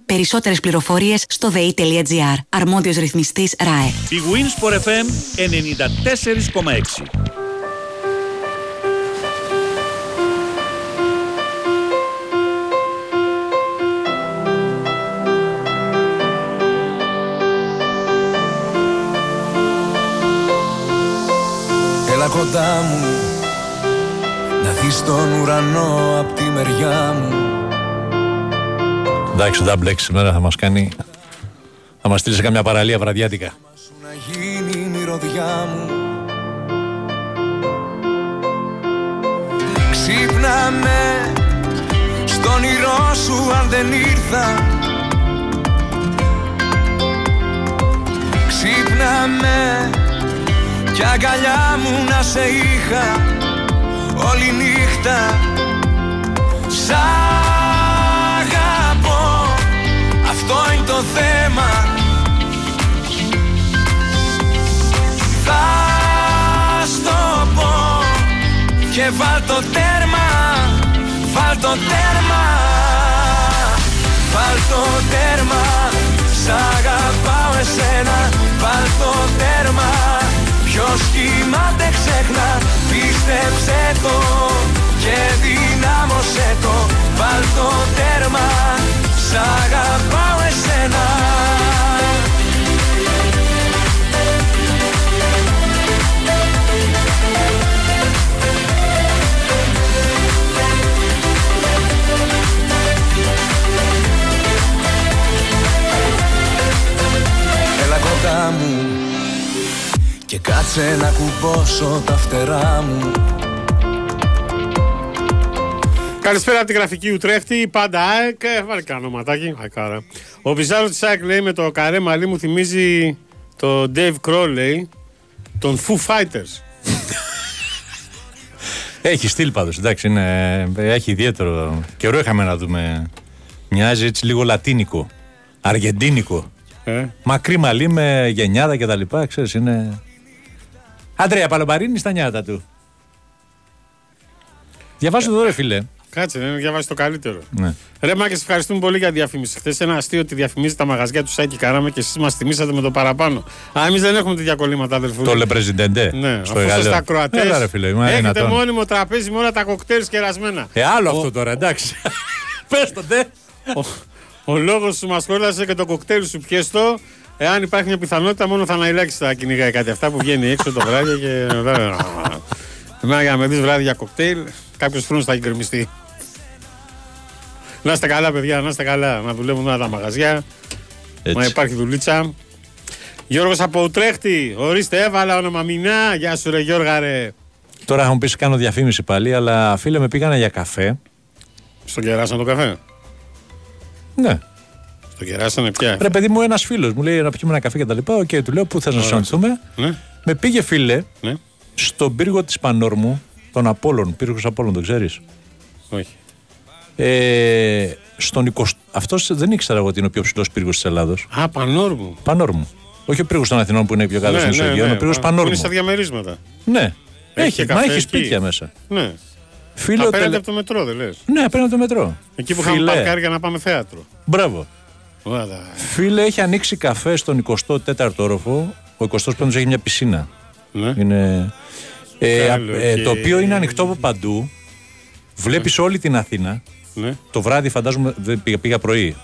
Περισσότερες πληροφορίες στο dei.gr. Αρμόδιος ρυθμιστής ΡΑΕ.
Η Winsport FM 94,6.
Έλα κοντά μου Να δεις τον ουρανό απ' τη μεριά μου
Εντάξει, ο Double X σήμερα θα μας κάνει. Θα μας στείλει σε καμιά παραλία βραδιάτικα.
Να γίνει η μυρωδιά μου Ξύπνα με Στον όνειρό σου αν δεν ήρθα Ξύπνα με Κι αγκαλιά μου να σε είχα Όλη νύχτα Σ' το θέμα. Θα στο πω Και βάλ το τέρμα Βάλ το τέρμα. Βάλ το τέρμα Σ' αγαπάω εσένα. Βάλ το τέρμα Ποιος κοιμάται ξέχνα. Πίστεψε το Και δυνάμωσέ το. Βάλ το τέρμα Σ' αγαπάω εσένα. Έλα κοντά μου. Και κάτσε να κουμπώσω τα φτερά μου
Καλησπέρα από τη γραφική Ουτρέχτη. Πάντα ΑΕΚ. Ε, Βάλει κανένα ονοματάκι. Αϊκάρα. Ο Πιζάρο της ΑΕΚ λέει με το καρέ μαλλί μου θυμίζει το Dave Crow λέει. Τον Foo Fighters.
Έχει στυλ πάντως. Εντάξει, είναι, έχει ιδιαίτερο. Καιρό είχαμε να δούμε. Μοιάζει έτσι λίγο λατίνικο. Αργεντίνικο.
Ε.
Μακρύ μαλλί με γενιάδα και τα λοιπά, ξέρεις, είναι... Αντρέα Παλομπαρίνη στα νιάτα του. Διαβάζω εδώ ρε φίλε.
Κάτσε, δεν διαβάσει το καλύτερο.
Ναι.
Ρε Μάκε, ευχαριστούμε πολύ για τη διαφήμιση. Χθες ένα αστείο ότι διαφημίζει τα μαγαζιά του Σάκη Καράμε και εσείς μας τιμήσατε με το παραπάνω. Α, εμείς δεν έχουμε τέτοια κολλήματα, αδελφού.
Το Λεπρεζιντεντέ.
Ναι,
στο
αφού είστε
Εγάλεο.
ακροατές.
Έλα, ρε φίλε, μα
Έχετε
δυνατόν.
μόνιμο τραπέζι με όλα τα κοκτέιλ κερασμένα.
Ε, άλλο αυτό τώρα, εντάξει. Πες το, ντε.
Ο, ο λόγος σου μας χόρτασε και το κοκτέιλ σου πιέστο. Εάν υπάρχει μια πιθανότητα, μόνο θα αναειλάξεις θα κυνηγάει κάτι. Αυτά που βγαίνει έξω το βράδυ και. Εμένα για να με δεις βράδυ για κοκτέιλ, κάποιος φρόνος θα έχει γκρεμιστεί. Να είστε καλά, παιδιά, να είστε καλά. Να δουλεύουν όλα τα μαγαζιά.
Έτσι.
Μα υπάρχει δουλίτσα. Γιώργος από Ουτρέχτη, ορίστε, έβαλα όνομα Μινά. Γεια σου, ρε Γιώργα, ρε.
Τώρα θα μου πεις κάνω διαφήμιση πάλι, αλλά φίλε με πήγανε για καφέ.
Στον κεράσαν το καφέ.
Ναι.
Στον κεράσανε πια.
Ρε παιδί μου, ένας φίλος μου λέει να πιούμε ένα καφέ και τα λοιπά. Οκ, του λέω πού θες να
Ωραία.
συναντηθούμε.
Ναι.
Με πήγε φίλε
Ναι.
στον πύργο της Πανόρμου, τον Απόλλων. Πύργος Απόλλων, τον ξέρεις;
Όχι.
Ε, στον 20... Αυτός δεν ήξερα εγώ ότι είναι ο πιο ψηλός πύργος της Ελλάδος.
Α, Πανόρμου.
Πανόρμου. Όχι ο πύργος των Αθηνών που είναι πιο κάτω στην Μεσογείο, ο πύργος
Που
Πανόρμου.
Είναι στα διαμερίσματα.
Ναι.
Έχει
Έχει,
και
μα
καφέ
έχει
εκεί.
σπίτια μέσα.
Ναι.
Φίλο
Απέναντι
τελε-
από το μετρό, δεν λες.
Ναι, απέναντι το μετρό.
Εκεί που είχαμε
Φιλέ.
παρκάρει για να πάμε θέατρο.
Μπράβο.
Ωραία.
Φίλε, έχει ανοίξει καφέ στον 24ο όροφο. Ο 25ο έχει μια πισίνα.
Ναι.
Είναι, ε,
Καλό
ε,
και-
το οποίο είναι ανοιχτό από παντού. Βλέπεις όλη την Αθήνα.
Ναι.
Το βράδυ, φαντάζομαι, δεν πήγα, πήγα πρωί.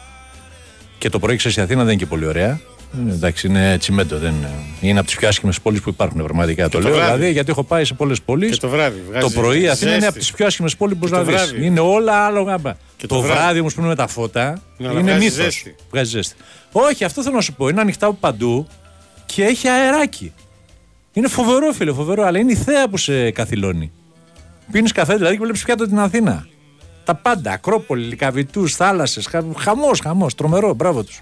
Και το πρωί, ξέρεις, η Αθήνα δεν είναι και πολύ ωραία. Είναι, εντάξει, είναι τσιμέντο. Δεν είναι, είναι από τις πιο άσχημες πόλεις που υπάρχουν, πραγματικά. Το,
το
λέω
βράδυ.
δηλαδή γιατί έχω πάει σε πολλές πόλεις.
Και το βράδυ.
Το
βγάζεις
πρωί η Αθήνα είναι
ζέστη.
από τις πιο άσχημες πόλεις που
Και
μπορείς να
το
δεις.
βράδυ.
Είναι όλα άλλο γάμπα.
Και
το
το βράδυ.
βράδυ όμως που είναι με τα φώτα
Ναι, αλλά
είναι
βγάζει
μύθος.
ζέστη.
Βγάζει ζέστη. Όχι, αυτό θέλω να σου πω. Είναι ανοιχτά από παντού και έχει αεράκι. Είναι φοβερό, φίλε, φοβερό, αλλά είναι η θέα που σε καθυλώνει. Πίνεις καφέ δηλαδή και βλέπεις πιάτο την Αθήνα. Τα πάντα. Ακρόπολη, Λικαβητού, θάλασσες. Χαμός, χαμός. Τρομερό, μπράβο τους.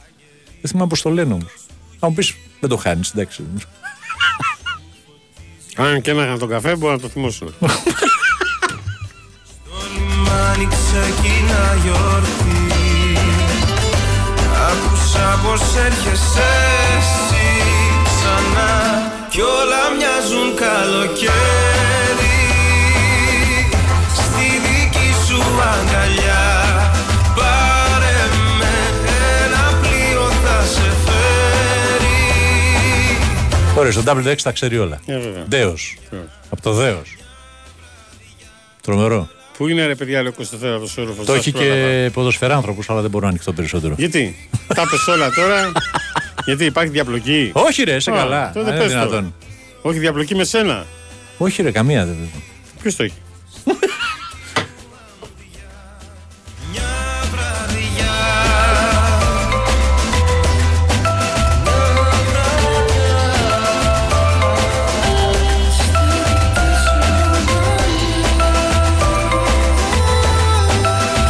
Δεν θυμάμαι πώς το λένε όμως. Θα μου πεις, δεν το χάνεις, εντάξει.
Αν και να είχαν τον καφέ, μπορεί να το θυμώσουν.
λιμάνι ξεκινά γιορτή Άκουσα πως έρχεσαι εσύ ξανά Κι όλα μοιάζουν καλοκαίρι Στη δική σου αγκαλιά Πάρε με ένα πλοίο θα σε φέρει
Ωραία, στον W6 τα ξέρει όλα.
Ε, βέβαια.
Δέος. Από το Δέος. Τρομερό.
Πού είναι ρε παιδιά, λέει ο 24ο όροφο.
Το έχει και ποδοσφαιράνθρωπου, αλλά δεν μπορώ να ανοιχτώ περισσότερο.
Γιατί, τα πες όλα τώρα. Γιατί υπάρχει διαπλοκή.
Όχι, ρε, σε
Α,
καλά.
τότε
Αν
πες
είναι
το.
δυνατόν.
Όχι διαπλοκή με σένα.
Όχι, ρε, καμία δεν.
Ποιος το έχει;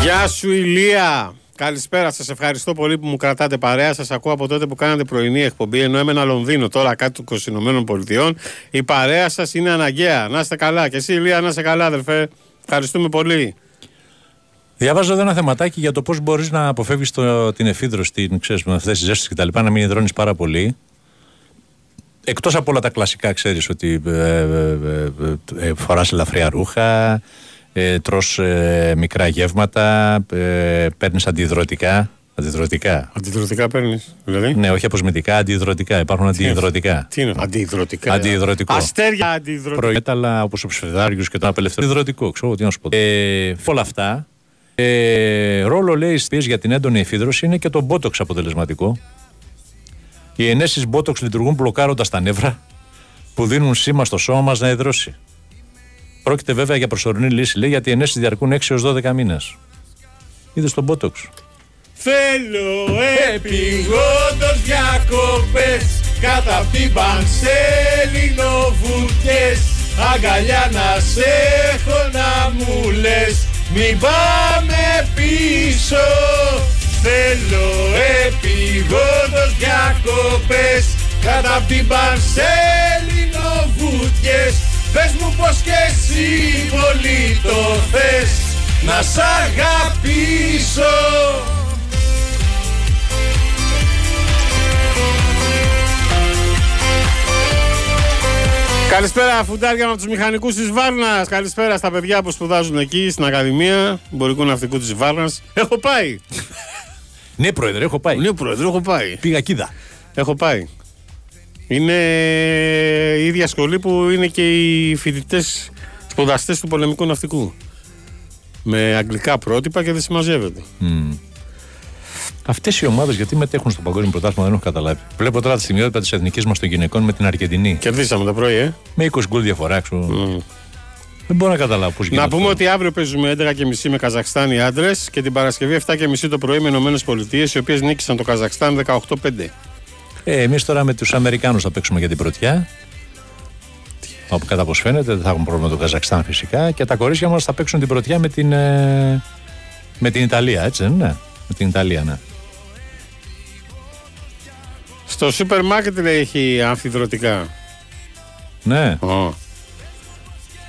Γεια σου Ηλία. Καλησπέρα, σας ευχαριστώ πολύ που μου κρατάτε παρέα. Σας ακούω από τότε που κάνατε πρωινή εκπομπή. Ενώ έμενα Λονδίνο, τώρα κάτω των Ηνωμένων Πολιτειών. Η παρέα σας είναι αναγκαία. Να είστε καλά. Και εσύ, Ηλία, να είστε καλά, αδελφέ. Ευχαριστούμε πολύ.
Διαβάζω εδώ ένα θεματάκι για το πώς μπορείς να αποφεύγεις την εφίδρωση, την, ξέρεις, με αυτές τις ζέστες και τα λοιπά, να μην υδρώνεις πάρα πολύ. Εκτός από όλα τα κλασικά, ξέρεις ότι ε, ε, ε, ε, φοράς ελαφριά ρούχα, ε, τρως ε, μικρά γεύματα, ε, παίρνεις αντιδροτικά. Αντιδροτικά.
Αντιδροτικά παίρνεις, δηλαδή;
Ναι, όχι αποσμητικά, αντιδροτικά. Υπάρχουν αντιδροτικά.
Τι είναι, αντιδροτικά.
Αντιδροτικό.
Αστέρια αντιδροτικά.
Προέταλα όπως ο ψευδάριο και το απελευθερώ. Υδροτικό, ξέρω τι να σου πω. Ε, όλα αυτά. Ε, ρόλο λέει στις πίεση για την έντονη εφίδρωση είναι και το μπότοξ αποτελεσματικό. Οι ενέσεις μπότοξ λειτουργούν μπλοκάροντας τα νεύρα που δίνουν σήμα στο σώμα μας να υδρώσει. Πρόκειται βέβαια για προσωρινή λύση, λέει, γιατί οι ενέσεις διαρκούν 6 έως 12 μήνες. Είδε τον μπότοξ.
Θέλω επιγόντως διακοπές Κάτω απ' την Πανσέλινο βουτιές Αγκαλιά να σε έχω να μου λες Μην πάμε πίσω Θέλω επιγόντως διακοπές Κάτω απ' την Πανσέλινο βούτιες Πες μου πως και εσύ πολύ το θες Να σ' αγαπήσω Καλησπέρα, φουντάρια από τους μηχανικούς της Βάρνας. Καλησπέρα στα παιδιά που σπουδάζουν εκεί στην Ακαδημία Εμπορικού Ναυτικού της Βάρνας. Έχω πάει.
Ναι, πρόεδρε, έχω πάει.
Ναι, πρόεδρε, έχω πάει.
Πήγα κίδα.
Έχω πάει. Είναι η ίδια σχολή που είναι και οι φοιτητές σπουδαστές του πολεμικού ναυτικού. Με αγγλικά πρότυπα και δεν συμμαζεύεται.
Αυτές οι ομάδες γιατί μετέχουν στο παγκόσμιο πρωτάθλημα δεν έχω καταλάβει. Βλέπω τώρα τη στιγμιότητα της εθνικής μας των γυναικών με την Αργεντινή.
Κερδίσαμε το πρωί, ε.
Με 20 γκολ διαφορά, ξέρω. Δεν μπορώ να καταλάβω πώς γίνεται.
Να πούμε
αυτό.
ότι αύριο παίζουμε 11.30 με Καζακστάν οι άντρες και την Παρασκευή 7.30 το πρωί με Ηνωμένες Πολιτείες, οι οποίες νίκησαν το Καζακστάν 18-5.
Ε, Εμείς τώρα με τους Αμερικάνους θα παίξουμε για την πρωτιά. Όπου κατά πώς φαίνεται δεν θα έχουμε πρόβλημα με το Καζακστάν φυσικά. Και τα κορίτσια μας θα παίξουν την πρωτιά με την, ε, με την Ιταλία, έτσι δεν είναι. Με την Ιταλία, ναι.
Στο σούπερ μάρκετ λέει έχει αμφιδροτικά.
Ναι.
Ω.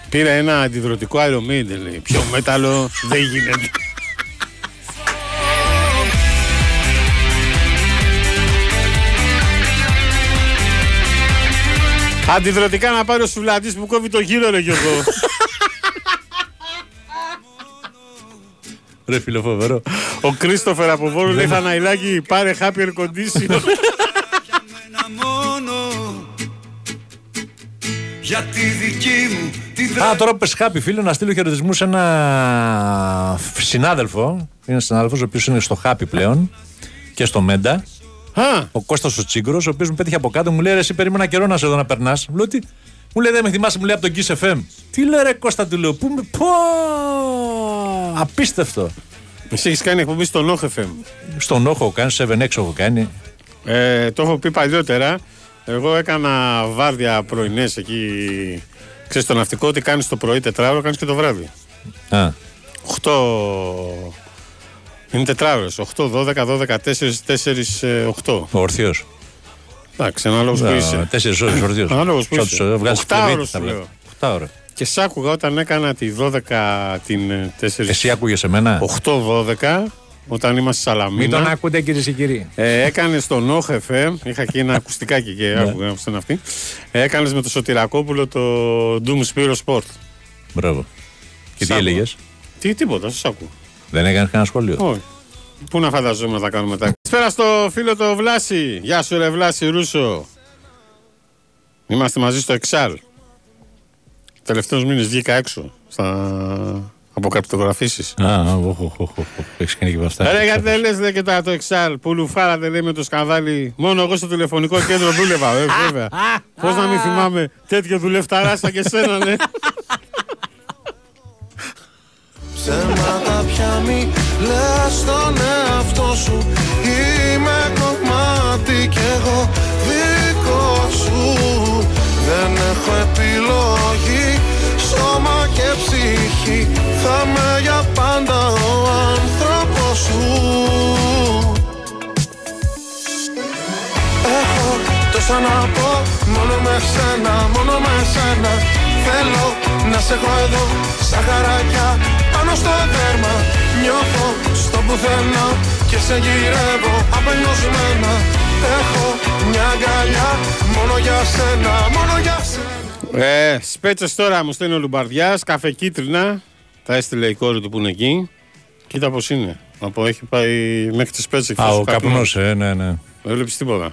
Πήρα ένα αντιδροτικό αερομίδι, λέει. Πιο μέταλλο δεν γίνεται. Αντιδροτικά να πάρει ο Σουβλαντής που κόβει το γύρο, ρε Γιώργο.
Ρε φίλο φοβερό.
Ο Κρίστοφερ από Βόρειο λέει Θαναϊλάκη, πάρε happy air condition.
Για τη δική μου τη
Α, τώρα που πες χάπι, φίλε, να στείλω χαιρετισμούς σε ένα συνάδελφο. Είναι ένα συνάδελφος, ο οποίος είναι στο χάπι πλέον και στο Μέντα. Ο Κώστας ο Τσίγκρος, ο οποίος μου πέτυχε από κάτω, μου λέει: «Ρε, Εσύ περίμενα καιρό να σε εδώ να περνάς. Μου λέει: «Τι». Μου λέει: Δεν με θυμάσαι, μου λέει από τον Kiss FM. Τι λέει, ρε Κώστα, του λέω: Πού με. Πω! Απίστευτο.
Εσύ έχεις κάνει εκπομπή στον Όχ FM.
Στον Όχο έχω κάνει, 7X έχω κάνει.
Ε, το έχω πει παλιότερα. Εγώ έκανα βάρδια πρωινές εκεί. Ξέρεις το ναυτικό ότι κάνεις το πρωί τετράωρο, κάνεις και το βράδυ.
Α.
8. Είναι τετράωρε. 8, 12, 12, 4, 4, 8.
Ο Ορθίος.
Εντάξει, ανάλογος που είσαι.
Τέσσερις ώρες ορθίος.
Ανάλογος που είσαι. Οχτάωρος σου λέω.
8 ώρα.
Και σ' άκουγα όταν έκανα τη 12 την ε, 4.
Εσύ άκουγες εμένα;
8-12 όταν είμαστε στη
Μην τον
Σαλαμίνα.
ακούτε κύριε και κύριοι.
Ε, έκανε στον Όχ FM, είχα και ένα ακουστικάκι και άκουγα αυτό είναι αυτή. Ε, έκανες με το Σωτηρακόπουλο το Doom Spiro Sport.
Μπράβο. Και τι
Σ'
έλεγες;
Τι, τίποτα, σας ακούω.
Δεν έκανε κανένα σχόλιο.
Όχι. Πού να φανταζόμαστε να κάνουμε μετά. Καλησπέρα στο φίλο το Βλάση. Γεια σου, ρε Βλάση Ρούσο. Είμαστε μαζί στο Εξάλ. Τελευταίου μήνες βγήκα έξω στα αποκαπιτογραφήσει.
Α, οχ, οχ, οχ, οχ, έχεις κάνει και από αυτά.
Ρε, γιατί δεν λες δε και τα το Εξάλ που λουφάρατε λέει με το σκανδάλι. Μόνο εγώ στο τηλεφωνικό κέντρο δούλευα, ε, βέβαια. Πώς να μην θυμάμαι τέτοιο δουλευταρά σαν και σένα, ναι.
Ψέματα πια μη λες στον εαυτό σου. Είμαι κομμάτι κι εγώ δικό σου. Δεν έχω επιλογή Σώμα και ψυχή. Θα με για πάντα ο άνθρωπος σου. Έχω τόσα να πω Μόνο με σένα, μόνο με σένα. Θέλω να σε έχω εδώ Σαν χαράκια πάνω στο δέρμα Νιώθω στο πουθενά Και σε γυρεύω απελπισμένα Έχω μια αγκαλιά Μόνο για σένα, μόνο για σένα
Ε, σπέτσες τώρα μου στέλνει ο Λουμπαρδιάς, καφέ κίτρινα. Τα έστειλε η κόρη του που είναι εκεί. Κοίτα πώς είναι. Από έχει πάει μέχρι τις σπέτσε.
Α, ο καπνός, ε, ναι, ναι.
Δεν βλέπεις τίποτα.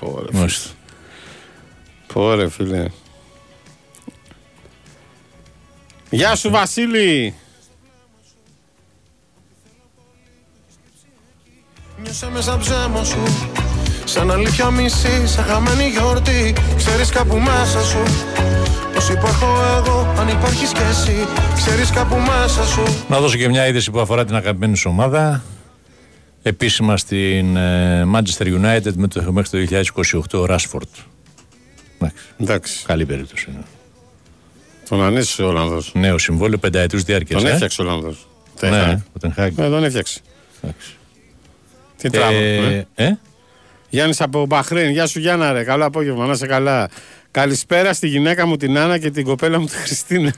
Πόρε, φίλε.
Μάλιστα.
Πόρε, φίλε. Γεια σου, Βασίλη.
Νιώσε μέσα ψέμα σου Σαν αλήθεια μισή, σαν χαμένη γιορτή Ξέρεις κάπου μέσα σου Πως υπάρχω εγώ, αν υπάρχεις κι εσύ Ξέρεις κάπου μέσα σου
Να δώσω και μια είδηση που αφορά την αγαπημένη σου ομάδα. Επίσημα στην ε, Manchester United με το, μέχρι το 2028 ο Ράσφορντ.
Εντάξει.
Καλή περίπτωση. Ναι.
Τον ανέστησε ο Ολλανδός.
Νέο συμβόλαιο πενταετού διάρκειας.
Τον
ε.
έφτιαξε ο Ολλανδός. Ten
Ναι,
Hag.
ο Ten Hag.
Ε, τον έφτιαξε. Τι
Ε,
τράβο. Ε.
ε;
Γιάννης από Μπαχρέιν, γεια σου Γιάννα, ρε. Καλό απόγευμα, να είσαι καλά. Καλησπέρα στη γυναίκα μου την Άννα και την κοπέλα μου τη Χριστίνα.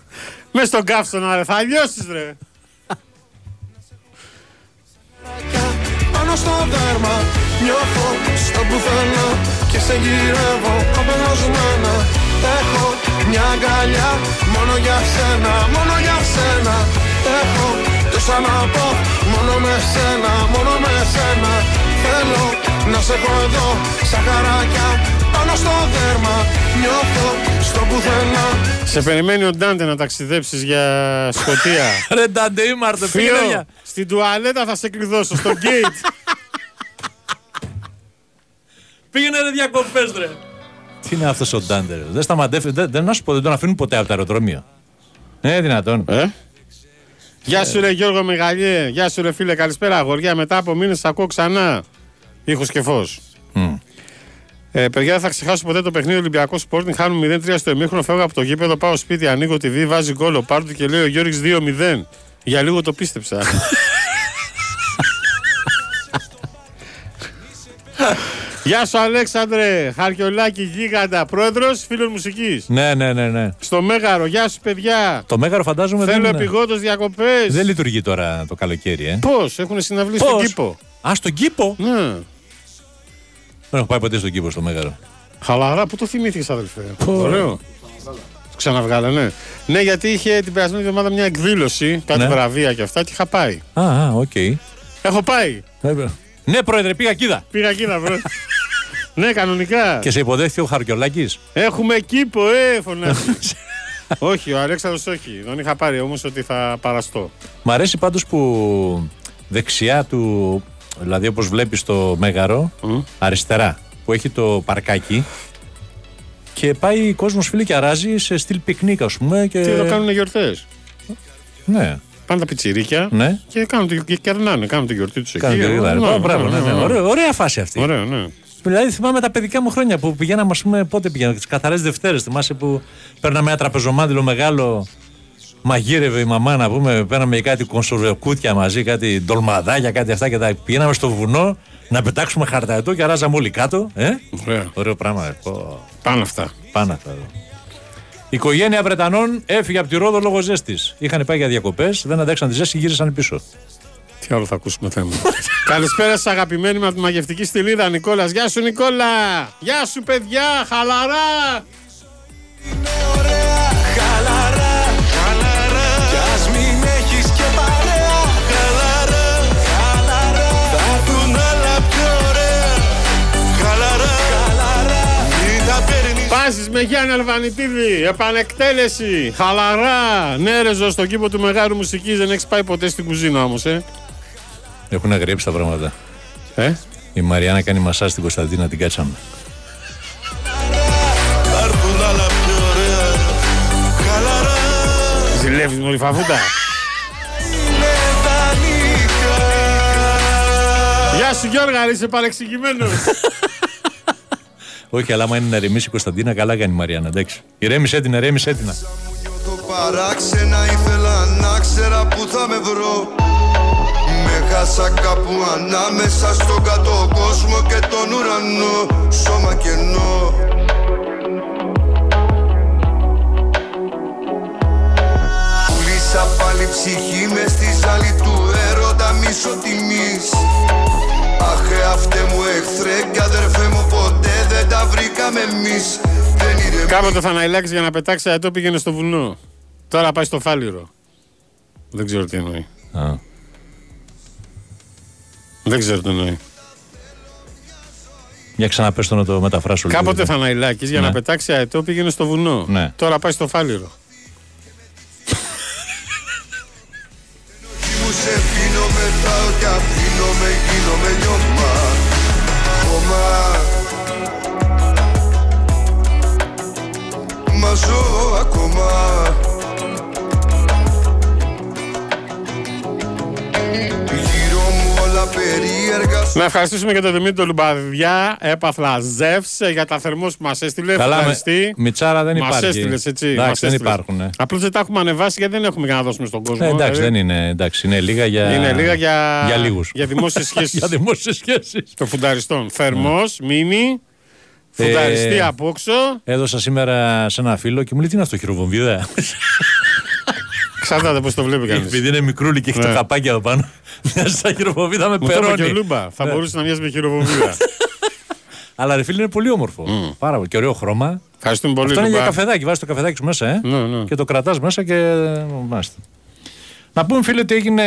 Μες στον καύσωνα, ρε. Θα λιώσεις, ρε.
Πάνω στο δέρμα νιώθω στο πουθενά Και σε γυρεύω απελασμένα Έχω μια αγκαλιά μόνο για σένα, μόνο για σένα Έχω τόσα να πω μόνο με σένα, μόνο με σένα Θέλω να σε έχω εδώ σαν χαράκια πάνω στο δέρμα Νιώθω στο πουθενά
Σε περιμένει ο Ντάντε να ταξιδέψεις για Σκοτία.
Ρε Ντάντε, ήμαρτε,
Φίλο,
πήγαινε για-
στην τουαλέτα θα σε κλειδώσω στο gate.
Πήγαινε ρε διακοπές ρε. Τι είναι αυτός ο Ντάντε, ρε; Δεν σταματεύει, δεν, δεν, να σου πω, δεν τον αφήνουν ποτέ από το αεροδρόμιο. Ε, δυνατόν.
Ε; Γεια σου ρε Γιώργο Μεγαλιέ, γεια σου ρε φίλε, καλησπέρα αγοριά. Μετά από μήνες σ' ακούω ξανά. Ήχος και φως. Ε, παιδιά, δεν θα ξεχάσω ποτέ το παιχνίδι Ολυμπιακός Sporting. Χάνουν 0-3 στο εμίχρονο. Φεύγω από το γήπεδο, πάω σπίτι, ανοίγω τη βή, βάζει γκολ ο Πάρντου και λέει ο Γιώργης 2-0. Για λίγο το πίστεψα. Γεια σου Αλέξανδρε, Χαρκιολάκη Γίγαντα, πρόεδρος, φίλος μουσικής.
Ναι, ναι, ναι, ναι.
Στο Μέγαρο, γεια σου παιδιά.
Το μέγαρο φαντάζομαι
Θέλω
δεν,
επιγόντως διακοπές.
δεν λειτουργεί τώρα το καλοκαίρι, ε.
Πώς, έχουν συναυλίες στον
Πώς;
κήπο;
Α, στον κήπο;
Ναι.
Δεν έχω πάει ποτέ στον κήπο στο μέγαρο.
Χαλαρά, πού το θυμήθηκες αδελφέ; Ωραίο. Ξαναβγάλανε. Ναι, γιατί είχε την περασμένη εβδομάδα μια εκδήλωση, κάτι
Ναι.
βραβεία και αυτά και είχα πάει.
Α, α, οκ.
Έχω πάει.
Ναι, πρόεδρε, πήγα κοίτα.
Πήγα εκεί να βρω. ναι, κανονικά.
Και σε υποδέχθηκε ο Χαρκιολάκης.
Έχουμε κήπο, ε, φωνάζει. όχι, ο Αλέξανδρος όχι. Τον είχα πάρει όμως ότι θα παραστώ.
Μ' αρέσει πάντως που δεξιά του, δηλαδή όπως βλέπεις το Μέγαρο, αριστερά, που έχει το παρκάκι και πάει ο κόσμος φίλε και αράζει σε στυλ πικνίκ ας πούμε. Και...
Τι εδώ κάνουν γιορτές;
Ναι.
Πάνε τα πιτσιρίκια
Ναι.
και, κάνουν, το- και κερνάνε, κάνουν τη γιορτή τους εκεί.
Κάνουν και
Ε,
γρήγορα.
ναι,
Μπράβο, ναι, ναι. Ωραία, ωραία φάση αυτή.
Ωραίο, ναι.
Δηλαδή θυμάμαι τα παιδικά μου χρόνια που πηγαίναμε, ας πούμε, πότε πηγαίναμε, τις καθαρές Δευτέρες. Θυμάσαι που παίρναμε ένα τραπεζομάντιλο μεγάλο, μαγείρευε η μαμά να πούμε, παίρναμε κάτι κονσορβεκούτια μαζί, κάτι ντολμαδάκια, κάτι αυτά και τα πηγαίναμε στο βουνό να πετάξουμε χαρταετό και αράζαμε όλοι κάτω. Ε;
Ωραία.
Ωραίο πράγμα. ε. Πω.
Πάνω αυτά.
Πάνω αυτά. εδώ. Η οικογένεια Βρετανών έφυγε από τη Ρόδο λόγω ζέστης. Είχαν πάει για διακοπές, δεν αντέξαν τη ζέστη, γύρισαν πίσω.
Τι άλλο θα ακούσουμε θέμα. Καλησπέρα σας αγαπημένοι με από τη μαγευτική στυλίδα Νικόλας. Γεια σου Νικόλα! Γεια σου παιδιά! Χαλαρά!
Χαλαρά, παίρνεις
Πάσει με Γιάννη Αλβανιτίδη! Επανεκτέλεση! Χαλαρά! Ναι, ρε ζω στον κήπο του μεγάλου μουσικής δεν έχεις πάει ποτέ στην κουζίνα όμως, ε.
Έχουν αγριέψει τα πράγματα.
Ε;
Η Μαριάννα κάνει μασά στην Κωνσταντίνα, την κάτσαμε.
Θα έρθουν άλλα πιο ωραία Χαλαρά
Ζηλεύεις μόλι φαβούτα.
Είναι δανεικά
Γεια σου Γιώργα, είσαι παρεξηγημένος.
Όχι, αλλά άμα είναι να ρεμίσει η Κωνσταντίνα, καλά κάνει η Μαριάννα. Εντάξει. Ηρέμησε την, ηρέμησε την.
Το παράξενα ήθελα να ξέρα που θα με βρω Με χάσα κάπου ανάμεσα στον κάτω κόσμο και τον ουρανό Σώμα κενό Πουλήσα πάλι ψυχή μες στη ζάλη του έρωτα μίσο τιμής Αχ αυτέ μου εχθρέ και αδερφέ μου ποτέ δεν τα βρήκαμε εμείς Δεν είναι
Κάποτε θα αναηλάξει για να πετάξει αετό πήγαινε στο βουνό. Τώρα πάει στο φάληρο. Δεν ξέρω τι εννοεί.
Α.
Δεν ξέρω τι εννοεί.
Για ξαναπες το να το μεταφράσω λίγο.
Κάποτε θα αναηλάξει για
Ναι.
να πετάξει αετό πήγαινε στο βουνό.
Ναι.
Τώρα πάει στο φάληρο.
Μου σε πίνω μετάω και αφήνομαι γίνομαι νιώμα Κόμμα
Να ευχαριστήσουμε και τον Δημήτρη Λουμπαδιά, έπαθλα Ζεύς, ε, για τα θερμό που μας έστειλε.
Καλά, με,
Ευχαριστούμε.
Μιτσάρα δεν
Μας
υπάρχει.
έστειλες, έτσι,
Εντάξει,
μας
δεν
έστειλες.
υπάρχουν. ε.
Απλώς δεν τα έχουμε ανεβάσει γιατί δεν έχουμε για να δώσουμε στον κόσμο.
Ε, εντάξει,
δηλαδή.
δεν είναι. Εντάξει, είναι λίγα για.
Είναι λίγα για,
για λίγους.
για δημόσιες σχέσεις.
για δημόσιες σχέσεις.
Των φουνταριστών. Θερμός, μίνι, φουνταριστή
Ε,
από όξω.
Έδωσα σήμερα σε ένα φίλο και μου λέει τι είναι αυτό, χειροβομβίδα;
Εξαρτάται πώς το βλέπει κανείς.
Επειδή είναι μικρούλι και έχει
Ναι.
το καπάκι εδώ πάνω. Μοιάζει σαν χειροβομβίδα με
Μου το είπε
περόνη.
και ο Λούμπα. Θα
Ναι.
μπορούσε να μοιάζει με χειροβομβίδα.
Αλλά ρε φίλε είναι πολύ όμορφο. Πάρα πολύ. Και ωραίο χρώμα.
Ευχαριστούμε πολύ.
Αυτό είναι για
Λούμπα.
καφεδάκι. Βάζεις το καφεδάκι σου μέσα, ε;
Ναι,
Και το κρατάς μέσα και. Μάλιστα. Να πούμε, φίλε, ότι έγινε,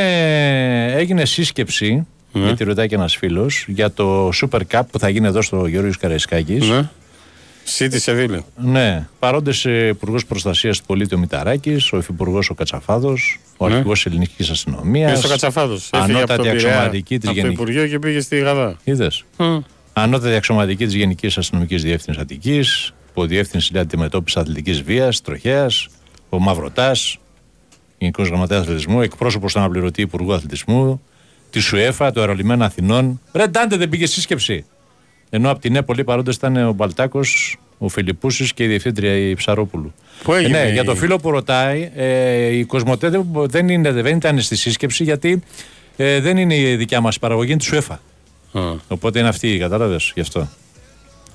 έγινε σύσκεψη.
Ναι.
Γιατί ρωτάει και ένας φίλος για το Super Cup που θα γίνει εδώ στο Γιώργος Καραϊσκάκης.
Ναι. Σίτι Σεβίλλη.
Ναι. Παρόντες Υπουργός Προστασίας του Πολίτη ο Μηταράκης, ο Υφυπουργός ο Κατσαφάδος, ο
Ναι.
Αρχηγός Ελληνικής Αστυνομίας.
Πήγε στο Κατσαφάδος;
Ανώτατοι αξιωματικοί της
Από το
Γενική.
Υπουργείο και πήγε στη Γαδά.
Είδες.
Μμ.
Ανώτατη αξιωματική της Γενικής Αστυνομικής Διεύθυνσης Αττικής, Υποδιεύθυνση για Αντιμετώπισης Αθλητικής Βίας, Τροχέας, ο Μαυρωτά, Γενικός Γραμματέας Αθλητισμού, εκπρόσωπος του αναπληρωτή Υπουργού Αθλητισμού, της ΣΟΕΦΑ, το Αερολιμένα Αθηνών. Ρε Ντάντε δεν πήγες σύσκεψη; Ενώ από την ΕΕ πολλοί παρόντες ήταν ο Μπαλτάκος, ο Φιλιππούσης και η διευθύντρια η Ψαρόπουλου.
Πού έγινε
ναι,
η-
για το φίλο που ρωτάει, ε, η Κοσμοτέ δεν, δεν, είναι, δεν ήταν στη σύσκεψη γιατί ε, δεν είναι η δικιά μας παραγωγή, είναι της ΣΟΕΦΑ. Οπότε είναι αυτή, κατάλαβες γι' αυτό.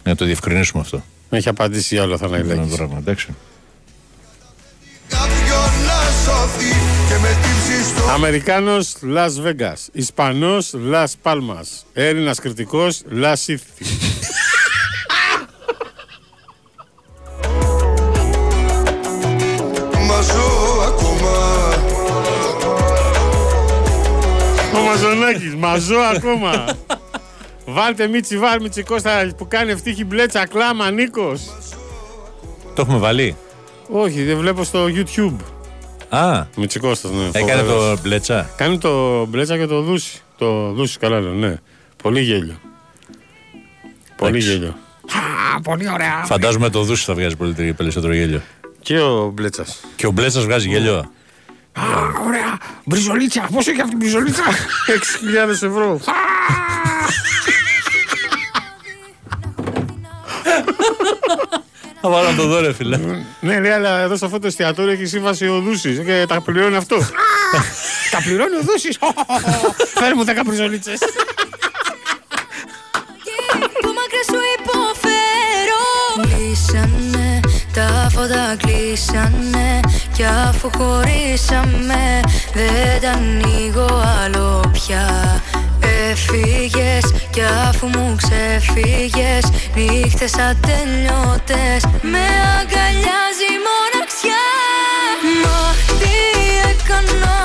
Να το διευκρινίσουμε αυτό.
Έχει απαντήσει για όλα θα
Ναι,
είναι
πράγμα, εντάξει.
Αμερικάνος Las Vegas. Ισπανός Las Palmas. Έλληνας κριτικός Las Ήθη.
Μαζώ ακόμα
Ο Μαζονάκης. Μαζό ακόμα. Βάλτε Μίτσι Βάρ Μίτσι Κώστα που κάνει ευτύχη μπλέτσα κλάμα Νίκος.
Το έχουμε βάλει;
Όχι, δεν βλέπω στο YouTube.
Α,
Μίτσι Κώστας, ναι.
έκανε
φοβερός.
το μπλέτσα.
Κάνει το μπλέτσα και το δούσι. Το δούσι, καλά λέω, ναι. Πολύ γέλιο. Πολύ
Εντάξει.
γέλιο. πολύ ωραία.
Φαντάζομαι το δούσι θα βγάζει πολύ περισσότερο γέλιο.
Και ο μπλέτσας.
Και ο μπλέτσας βγάζει γέλιο.
Α, ωραία. Μπριζολίτσα. Πόσο έχει αυτή η μπριζολίτσα; 6.000 ευρώ.
Θα βάλω να το δω, ρε φίλε.
ναι, λέει, αλλά εδώ σε αυτό το εστιατόριο έχει σύμβαση ο Δούσης και τα πληρώνει αυτό. τα πληρώνει ο Δούσης. Φέρε μου 10 μπριζολίτσε.
Που μακριά σου υποφέρω Κλείσανε, τα φώτα κλείσανε Κι αφού χωρίσαμε Δεν τα ανοίγω άλλο πια Έφυγες κι αφού μου ξεφύγες Νύχτες ατελειώτες Με αγκαλιάζει η μοναξιά. Μα τι έκανα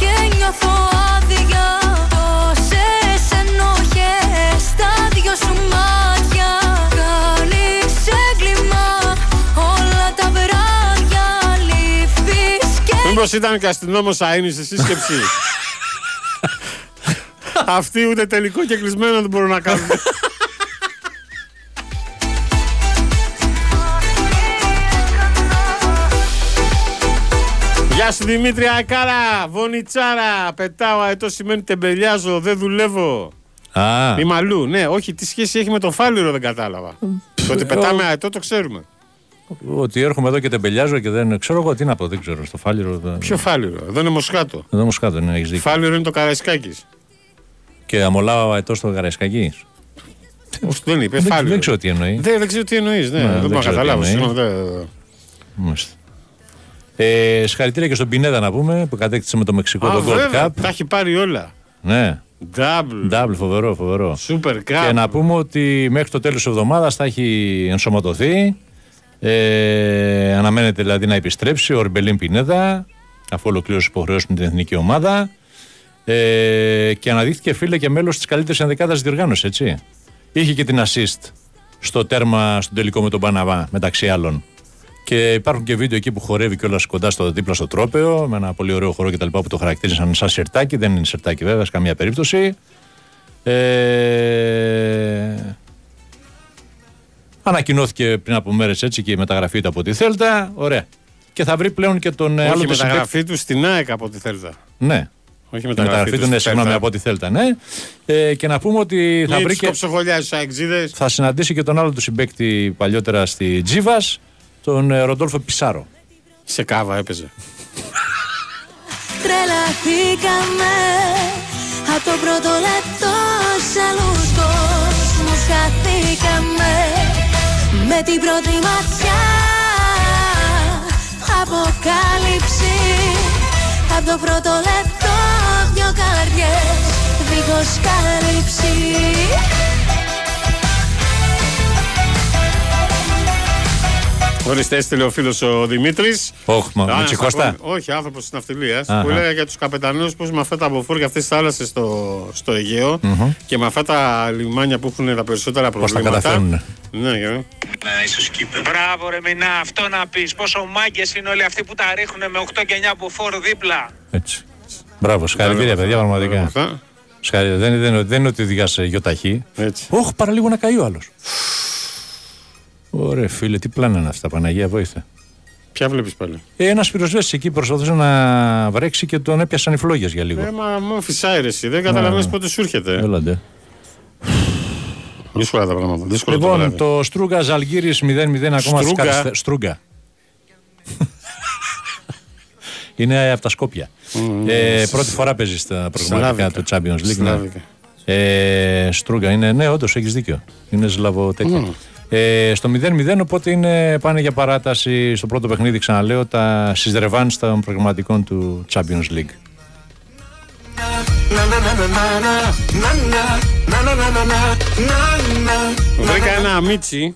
και νιώθω άδεια. Τόσες ενοχές στα δυο σου μάτια. Κάνεις έγκλημα όλα τα βράδια. Λείπεις και
Μήπως ήταν και αστυνόμος Αίνη στη σύσκεψη. Αυτοί ούτε τελικό και κλεισμένο δεν μπορούν να κάνουν. Γεια σου Δημήτρη Ακάρα, Βονιτσάρα, πετάω αετό σημαίνει τεμπελιάζω, δεν δουλεύω.
Α,
Μη μαλλού, ναι, όχι, τι σχέση έχει με το φάληρο δεν κατάλαβα. Το ότι πετάμε αετό το ξέρουμε.
ότι έρχομαι εδώ και τεμπελιάζω και δεν ξέρω εγώ τι να πω, δεν ξέρω. Στο φάληρο. δεν-
Ποιο φάληρο, εδώ είναι Μοσχάτο.
Εδώ όμω κάτω, ναι, έχεις δίκιο.
Φάληρο είναι το Καραϊσκάκης.
Και αμολάω αετό στο Γαραϊσκακή.
Όχι, δεν είπε,
Δεν,
φάληρο.
δεν ξέρω τι εννοεί.
Δεν, δεν ξέρω τι εννοείς. Ναι,
Ναι,
δεν
δεν
μπορώ να
ξέρω τι
καταλάβω.
εννοεί.
Συγγνώμη, δεν-
Μάλιστα. Ε, συγχαρητήρια και στον Πινέδα να πούμε που κατέκτησε με το Μεξικό
Α,
το Gold
βέβαια,
Cup.
τα έχει πάρει όλα.
Ναι,
Double.
double, φοβερό, φοβερό.
Super Cup.
Και να πούμε ότι μέχρι το τέλος της εβδομάδας θα έχει ενσωματωθεί. Ε, αναμένεται δηλαδή να επιστρέψει ο Ορμπελίν Πινέδα, αφού ολοκλήρωσε υποχρεώσεις με την εθνική ομάδα. Ε, και αναδείχθηκε φίλε και μέλος της καλύτερης ενδεκάδας διοργάνωσης, έτσι. Είχε και την assist στο τέρμα, στον τελικό με τον Παναβά, μεταξύ άλλων. Και υπάρχουν και βίντεο εκεί που χορεύει κιόλας κοντά στο δίπλα στο τρόπεο, με ένα πολύ ωραίο χορό κτλ. που το χαρακτήρισαν σαν σερτάκι. Δεν είναι σερτάκι βέβαια, σε καμία περίπτωση. Ε, ανακοινώθηκε πριν από μέρες έτσι και η μεταγραφή του από τη Θέλτα. Ωραία. Και θα βρει πλέον και τον ε,
Όχι,
άλλο
η
της συμπαίκτη-
μεταγραφή του στην ΑΕΚ από τη Θέλτα.
Ναι.
Όχι
μεταγραφή τους, ναι, συγγνώμη από ό,τι θέλετε, ναι. Ε, και να πούμε ότι θα
Μην
βρει
τους
και,
κοψοχολιάζεις τους αεξίδες.
θα συναντήσει και τον άλλο του συμπέκτη παλιότερα στη Τζίβας, τον ε, Ροντόλφο Πισάρο.
Σε κάβα έπαιζε.
Τρελαθήκαμε Από το πρώτο λεπτό σε άλλους κόσμους χαθήκαμε Με την πρώτη ματιά Αποκάλυψη Από το πρώτο λεπτό δυο καρδιές Δίχως κάλυψη
Ορίστε, έστειλε ο φίλος ο Δημήτρης.
Όχι, μα με τσικώστα.
Όχι, άνθρωπος της ναυτιλίας.
Αχα.
Που έλεγε για τους καπετανούς πώς με αυτά τα μποφόρ και αυτές τις θάλασσες στο, στο αιγαιο
Μμμ.
και με αυτά τα λιμάνια που έχουν τα περισσότερα
Πώς τα
προβλήματα.
καταφέρνουνε.
Ναι, για.
Να είσαι σκύπερ. Μπράβο ρε Μινά, αυτό να πεις. Πόσο μάγκες είναι όλοι αυτοί που τα ρίχνουν με 8 και 9 από φόρ δίπλα.
Έτσι. Μπράβο, συγχαρητήρια, παιδιά, πραγματικά. Συγχαρητήρια. Δεν, δεν, δεν είναι ότι οδηγάς γιοταχή.
Έτσι.
Όχι, παραλίγο να καεί ο άλλος. Ωραία, φίλε, τι πλάνα είναι αυτά, Παναγία, βοήθεια.
Ποια βλέπεις πάλι;
Ε, Ένας πυροσβέστης εκεί προσπαθούσε να βρέξει και τον έπιασαν οι φλόγες για λίγο.
Ε, μα μου φυσάει ρε, εσύ. Δεν καταλαβαίνεις
Α.
πότε σου έρχεται.
Έλαντε.
Δύσκολα τα πράγματα. Δύσκολα το
Λοιπόν,
βράδυ.
το Στρούγκα Ζαλγίρι 0-0 ακόμα στις
Στρούγκα.
καθυστε- Στρούγκα. Είναι από τα Σκόπια. Ε, πρώτη φορά παίζει στα προγραμματικά του
Σλάβικα.
Champions League. ναι.
Σλάβικα.
Ε, Στρούγκα είναι, ναι, όντως έχεις δίκιο. Είναι σλαβο τέτοιο.
Μμμ.
Ε, στο 0-0, οπότε είναι, πάνε για παράταση στο πρώτο παιχνίδι, ξαναλέω, τα συσδρεβάν των προγραμματικών του Champions League.
Βρήκα ένα μίτσι.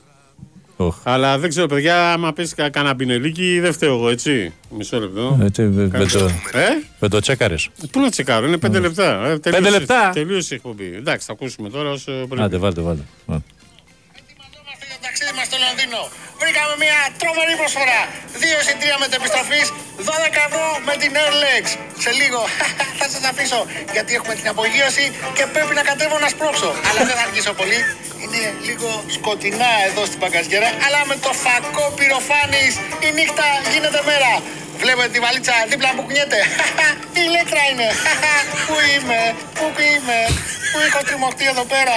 Οχ.
Αλλά δεν ξέρω, παιδιά, άμα πέσει κα- κανένα πινελίκι, δεν φταίω εγώ, έτσι. Μισό λεπτό.
Έτσι, με, με το,
Ε;
με το τσέκαρες.
Πού να τσεκάρω, είναι πέντε λεπτά. Ε, τελείωσε-
λεπτά;
Τελείωσε η εκπομπή. Εντάξει, θα ακούσουμε τώρα όσο πρέπει.
Άντε, βάλτε, βάλτε. βάλτε.
ταξίδι μας στο Λονδίνο. Βρήκαμε μια τρομερή προσφορά. Δύο εισιτήρια μετεπιστροφής, 12 ευρώ με την Airlex. Σε λίγο θα σας αφήσω γιατί έχουμε την απογείωση και πρέπει να κατέβω να σπρώξω. Αλλά δεν θα αργήσω πολύ. Είναι λίγο σκοτεινά εδώ στην παγκαζιέρα. Αλλά με το φακό πυροφάνης η νύχτα γίνεται μέρα. Βλέπετε τη βαλίτσα δίπλα που κουνιέται. Η ηλέκτρα είναι. Πού είμαι, πού είμαι, πού έχω τριμωχτεί εδώ πέρα.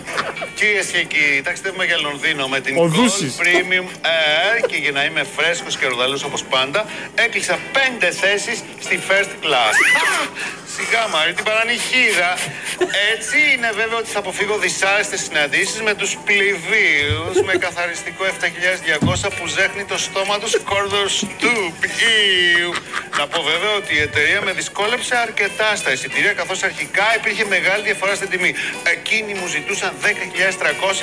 Κυρίες και κύριοι, ταξιδεύουμε για Λονδίνο με την
Ο
Gold
Δούσης.
Premium Air και για να είμαι φρέσκος και ροδαλός όπως πάντα, έκλεισα πέντε θέσεις στη First Class. Σιγά Μάρη, την παρανυχίδα. Έτσι είναι βέβαιο ότι θα αποφύγω δυσάρεστες συναντήσεις με τους πληβίους με καθαριστικό 7200 που ζέχνει το στόμα τους Corridor Stoop. Ιου. Να πω βέβαια ότι η εταιρεία με δυσκόλεψε αρκετά στα εισιτήρια καθώς αρχικά υπήρχε μεγάλη διαφορά στην τιμή. Εκείνοι μου ζητούσαν 10.300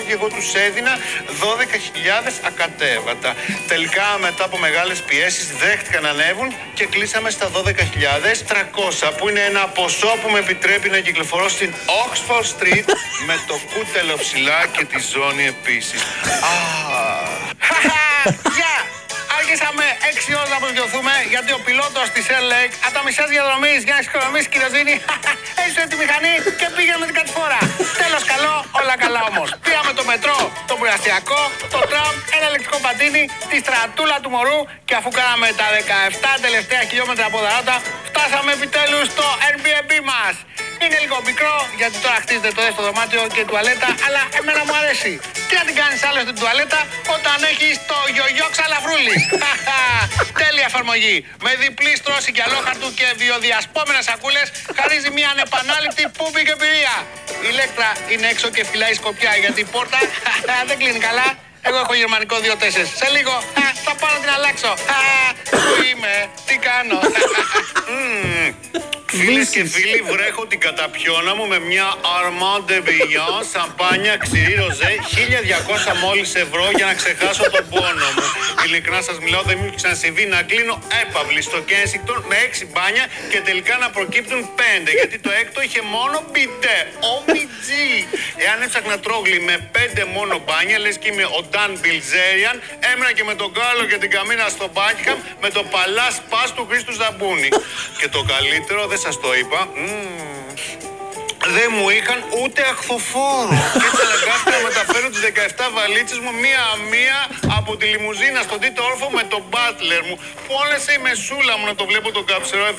και εγώ τους έδινα 12.000 ακατέβατα. Τελικά μετά από μεγάλες πιέσεις δέχτηκαν να ανέβουν και κλείσαμε στα 12.300 που είναι ένα ποσό που με επιτρέπει να κυκλοφορώ στην Oxford Street με το κούτελο ψηλά και τη ζώνη επίσης. Α. Γεια! Άρχισαμε 6 ώρες να προσγειωθούμε γιατί ο πιλότος της Air Lake από τα μισά διαδρομής για να εξοικονομήσει κυροζήνη έσωσε τη μηχανή και πήγε με την κατηφόρα. Τέλος καλό, όλα καλά όμως. Πήραμε το μετρό, το πουραστιακό, το τραμ, ένα ηλεκτρικό πατίνι, τη στρατούλα του μωρού και αφού κάναμε τα 17 τελευταία χιλιόμετρα από δαράτα φτάσαμε επιτέλους στο Airbnb μας. Είναι λίγο μικρό γιατί τώρα χτίζεται το δεύτερο δωμάτιο και τουαλέτα, αλλά εμένα μου αρέσει. Τι να την κάνεις άλλο στην τουαλέτα όταν έχεις το γιογιό ξαλαφρούλη. Τέλεια εφαρμογή. Με διπλή στρώση και αλόχαρτου και βιοδιασπόμενες σακούλες χαρίζει μια ανεπανάληπτη πούπη και εμπειρία. Η ηλέκτρα είναι έξω και φυλάει σκοπιά γιατί η πόρτα δεν κλείνει καλά. Εγώ έχω γερμανικό 2-4. Σε λίγο α, θα πάω να την αλλάξω. Α, Πού είμαι, τι κάνω. Μμμ. Φίλες και φίλοι, βρέχω την καταπιώνα μου με μια Armand de Billon σαμπάνια ξηρή ροζέ 1200 μόλις ευρώ για να ξεχάσω τον πόνο μου. Ειλικρινά σας μιλάω, δεν μου έχει ξανασυμβεί να κλείνω έπαυλη στο Kensington με 6 μπάνια και τελικά να προκύπτουν 5 γιατί το έκτο είχε μόνο μπιτέ. OMG! Εάν έψαχνα τρόγλι με 5 μόνο μπάνια, λες και είμαι ο Dan Bilzerian, έμεινα και με τον Κάρλο και την Καμίνα στο Buckingham με το παλάς σπα του Χρήστου Ζαμπούνι. και το καλύτερο, δεν σας το είπα. μμμ, δεν μου είχαν ούτε αχθοφόρο. και έτσι αναγκάστηκα να μεταφέρω τις 17 βαλίτσες μου μία-μία από τη λιμουζίνα στον τρίτο όρφο με τον μπάτλερ μου. Πόνεσε η μεσούλα μου να το βλέπω τον καψερό 70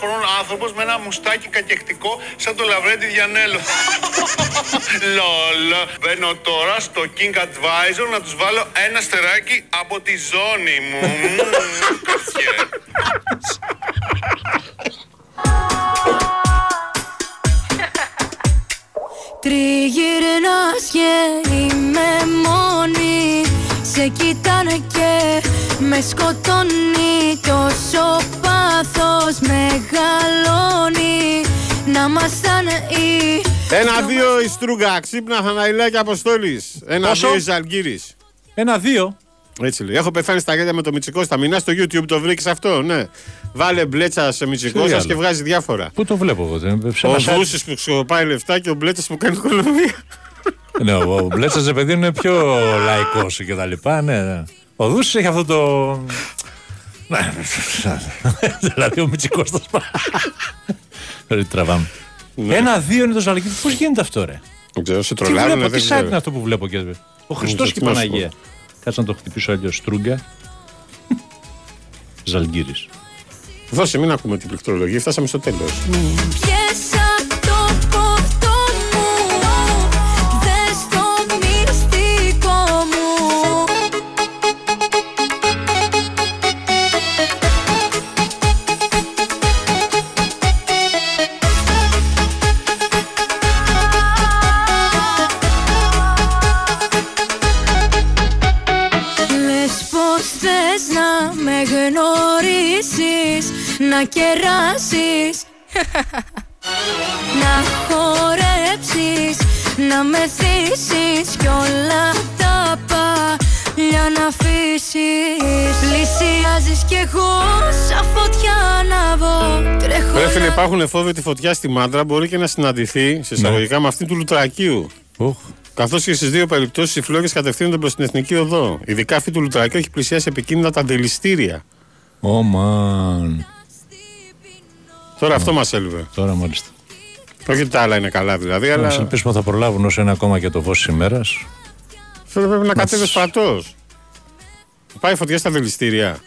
χρόνων άνθρωπος με ένα μουστάκι κακεχτικό σαν το Λαβρέντι Διανέλο. Λολ. Μπαίνω τώρα στο King Advisor να τους βάλω ένα στεράκι από τη ζώνη μου. Μμμ, καφιέ.
Τριγυρνάς και είμαι μόνη Σε κοιτάνε και με σκοτώνει Τόσο πάθος μεγαλώνει Να μασταν οι
Ένα-δύο η Στρούγκα. Ξύπνα Θαναϊλάκη Αποστόλης. Ένα-δύο
Πόσο;
η Ζαλγκύρης.
Ένα-δύο.
Έτσι λέει. Έχω πεθάνει στα γέλια με το Μητσικό στα μηνά στο YouTube. Το βρήκες αυτό, ναι. Βάλε μπλέτσα σε Μητσικό
Τι
σας
άλλο;
και βγάζει διάφορα.
Πού το βλέπω εγώ, δεν σε
Ο
ένα site.
Βούση που ξοπάει λεφτά και ο Μπλέτσα που κάνει Κολομβία.
Ναι, ο Μπλέτσας, παιδί είναι πιο λαϊκός και τα λοιπά. Ναι, ναι. Ο Δούσης έχει αυτό το. Ναι, δηλαδή ο Μητσικός το σπά. Ρε, Τραβάμε. Ένα-δύο είναι το Ζαλγκίδη. Πώς γίνεται αυτό, ρε;
Δεν ξέρω, σε
Τι
τρολάρουν.
βλέπω, τι
δεν
site
ξέρω.
είναι αυτό που βλέπω και. Ο Χριστός
ξέρω,
και η
τι να σου
Παναγία. Κάτσε να το χτυπήσω αλλιώς. Στρούγκα. Ζαλγκύρη.
Δώσε, μην ακούμε την πληκτρολογία. Φτάσαμε στο
τέλος. Να κεράσεις Να χορέψεις Να με θύσεις Κι όλα τα παλιά να αφήσεις Πλησιάζεις κι εγώ Σαν φωτιά ανάβω Τρέχω
Ρε φίλε,
να-
υπάρχουν φόβοι τη φωτιά στη Μάντρα. Μπορεί και να συναντηθεί σε εισαγωγικά με αυτή του Λουτρακίου. Καθώς και στις δύο περιπτώσεις οι φλόγες κατευθύνονται προς την εθνική οδό. Ειδικά αυτή του Λουτρακίου έχει πλησιάσει επικίνδυνα τα αντελιστήρια.
Ω, μαν.
Τώρα αυτό μας έλειπε.
Τώρα μάλιστα.
Όχι ότι τα άλλα είναι καλά δηλαδή,
Αλλά...
αλλά.
ελπίσουμε θα προλάβουν όσο ένα ακόμα και το φω ημέρας.
Φίλε, πρέπει να κατέβεις πατό. Πάει φωτιά στα αντελιστήρια.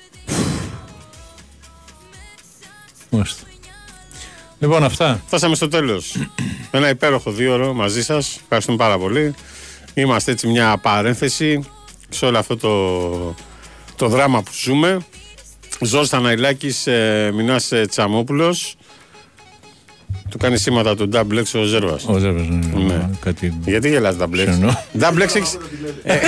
Μάλιστα. Λοιπόν, αυτά.
Φτάσαμε στο τέλος. Ένα υπέροχο δύο ώρο μαζί σας. Ευχαριστούμε πάρα πολύ. Είμαστε έτσι μια παρένθεση σε όλο αυτό το, το δράμα που ζούμε. Ζόρις Θαναϊλάκης, ε, Μινάς ε, Τσαμόπουλος. Του κάνει σήματα του Double X ο Ζέρβας.
Ο Ζέρβας, ναι.
Ναι.
Κάτι...
Γιατί γελάς Double X;
Ξενό.
Double X έχεις... Ε,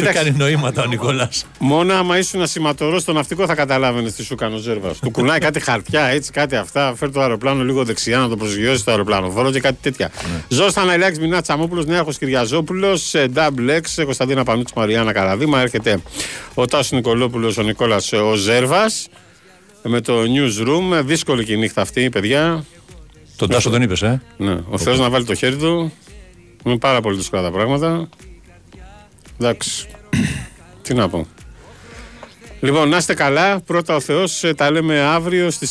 Του κάνει νοήματα ο Νικόλας.
Μόνο άμα ήσουν σηματορό στο ναυτικό θα καταλάβαινες τι σου κάνει ο Ζέρβας. του κουνάει κάτι χαρτιά, έτσι, κάτι αυτά. Φέρει το αεροπλάνο λίγο δεξιά να το προσγειώσει το αεροπλάνο. Φόρο και κάτι τέτοια. Ζω Θαναλιάκη Μινά Τσαμόπουλο, Νέαρχος Κυριαζόπουλος, Double X, Κωνσταντίνα Πανούτσι Μαριάννα Καραδίμα. Έρχεται ο Τάσος Νικολόπουλος, ο Νικόλας ο Ζέρβας. Με το newsroom. Δύσκολη και η νύχτα αυτή, παιδιά.
Τον Τάσο τον είπες, ε;
Ναι, ο Θεός να βάλει το χέρι του. Είναι πάρα πολύ δύσκολα τα πράγματα. Εντάξει. Τι να πω. Λοιπόν, να είστε καλά. Πρώτα ο Θεός. ε, Τα λέμε αύριο στις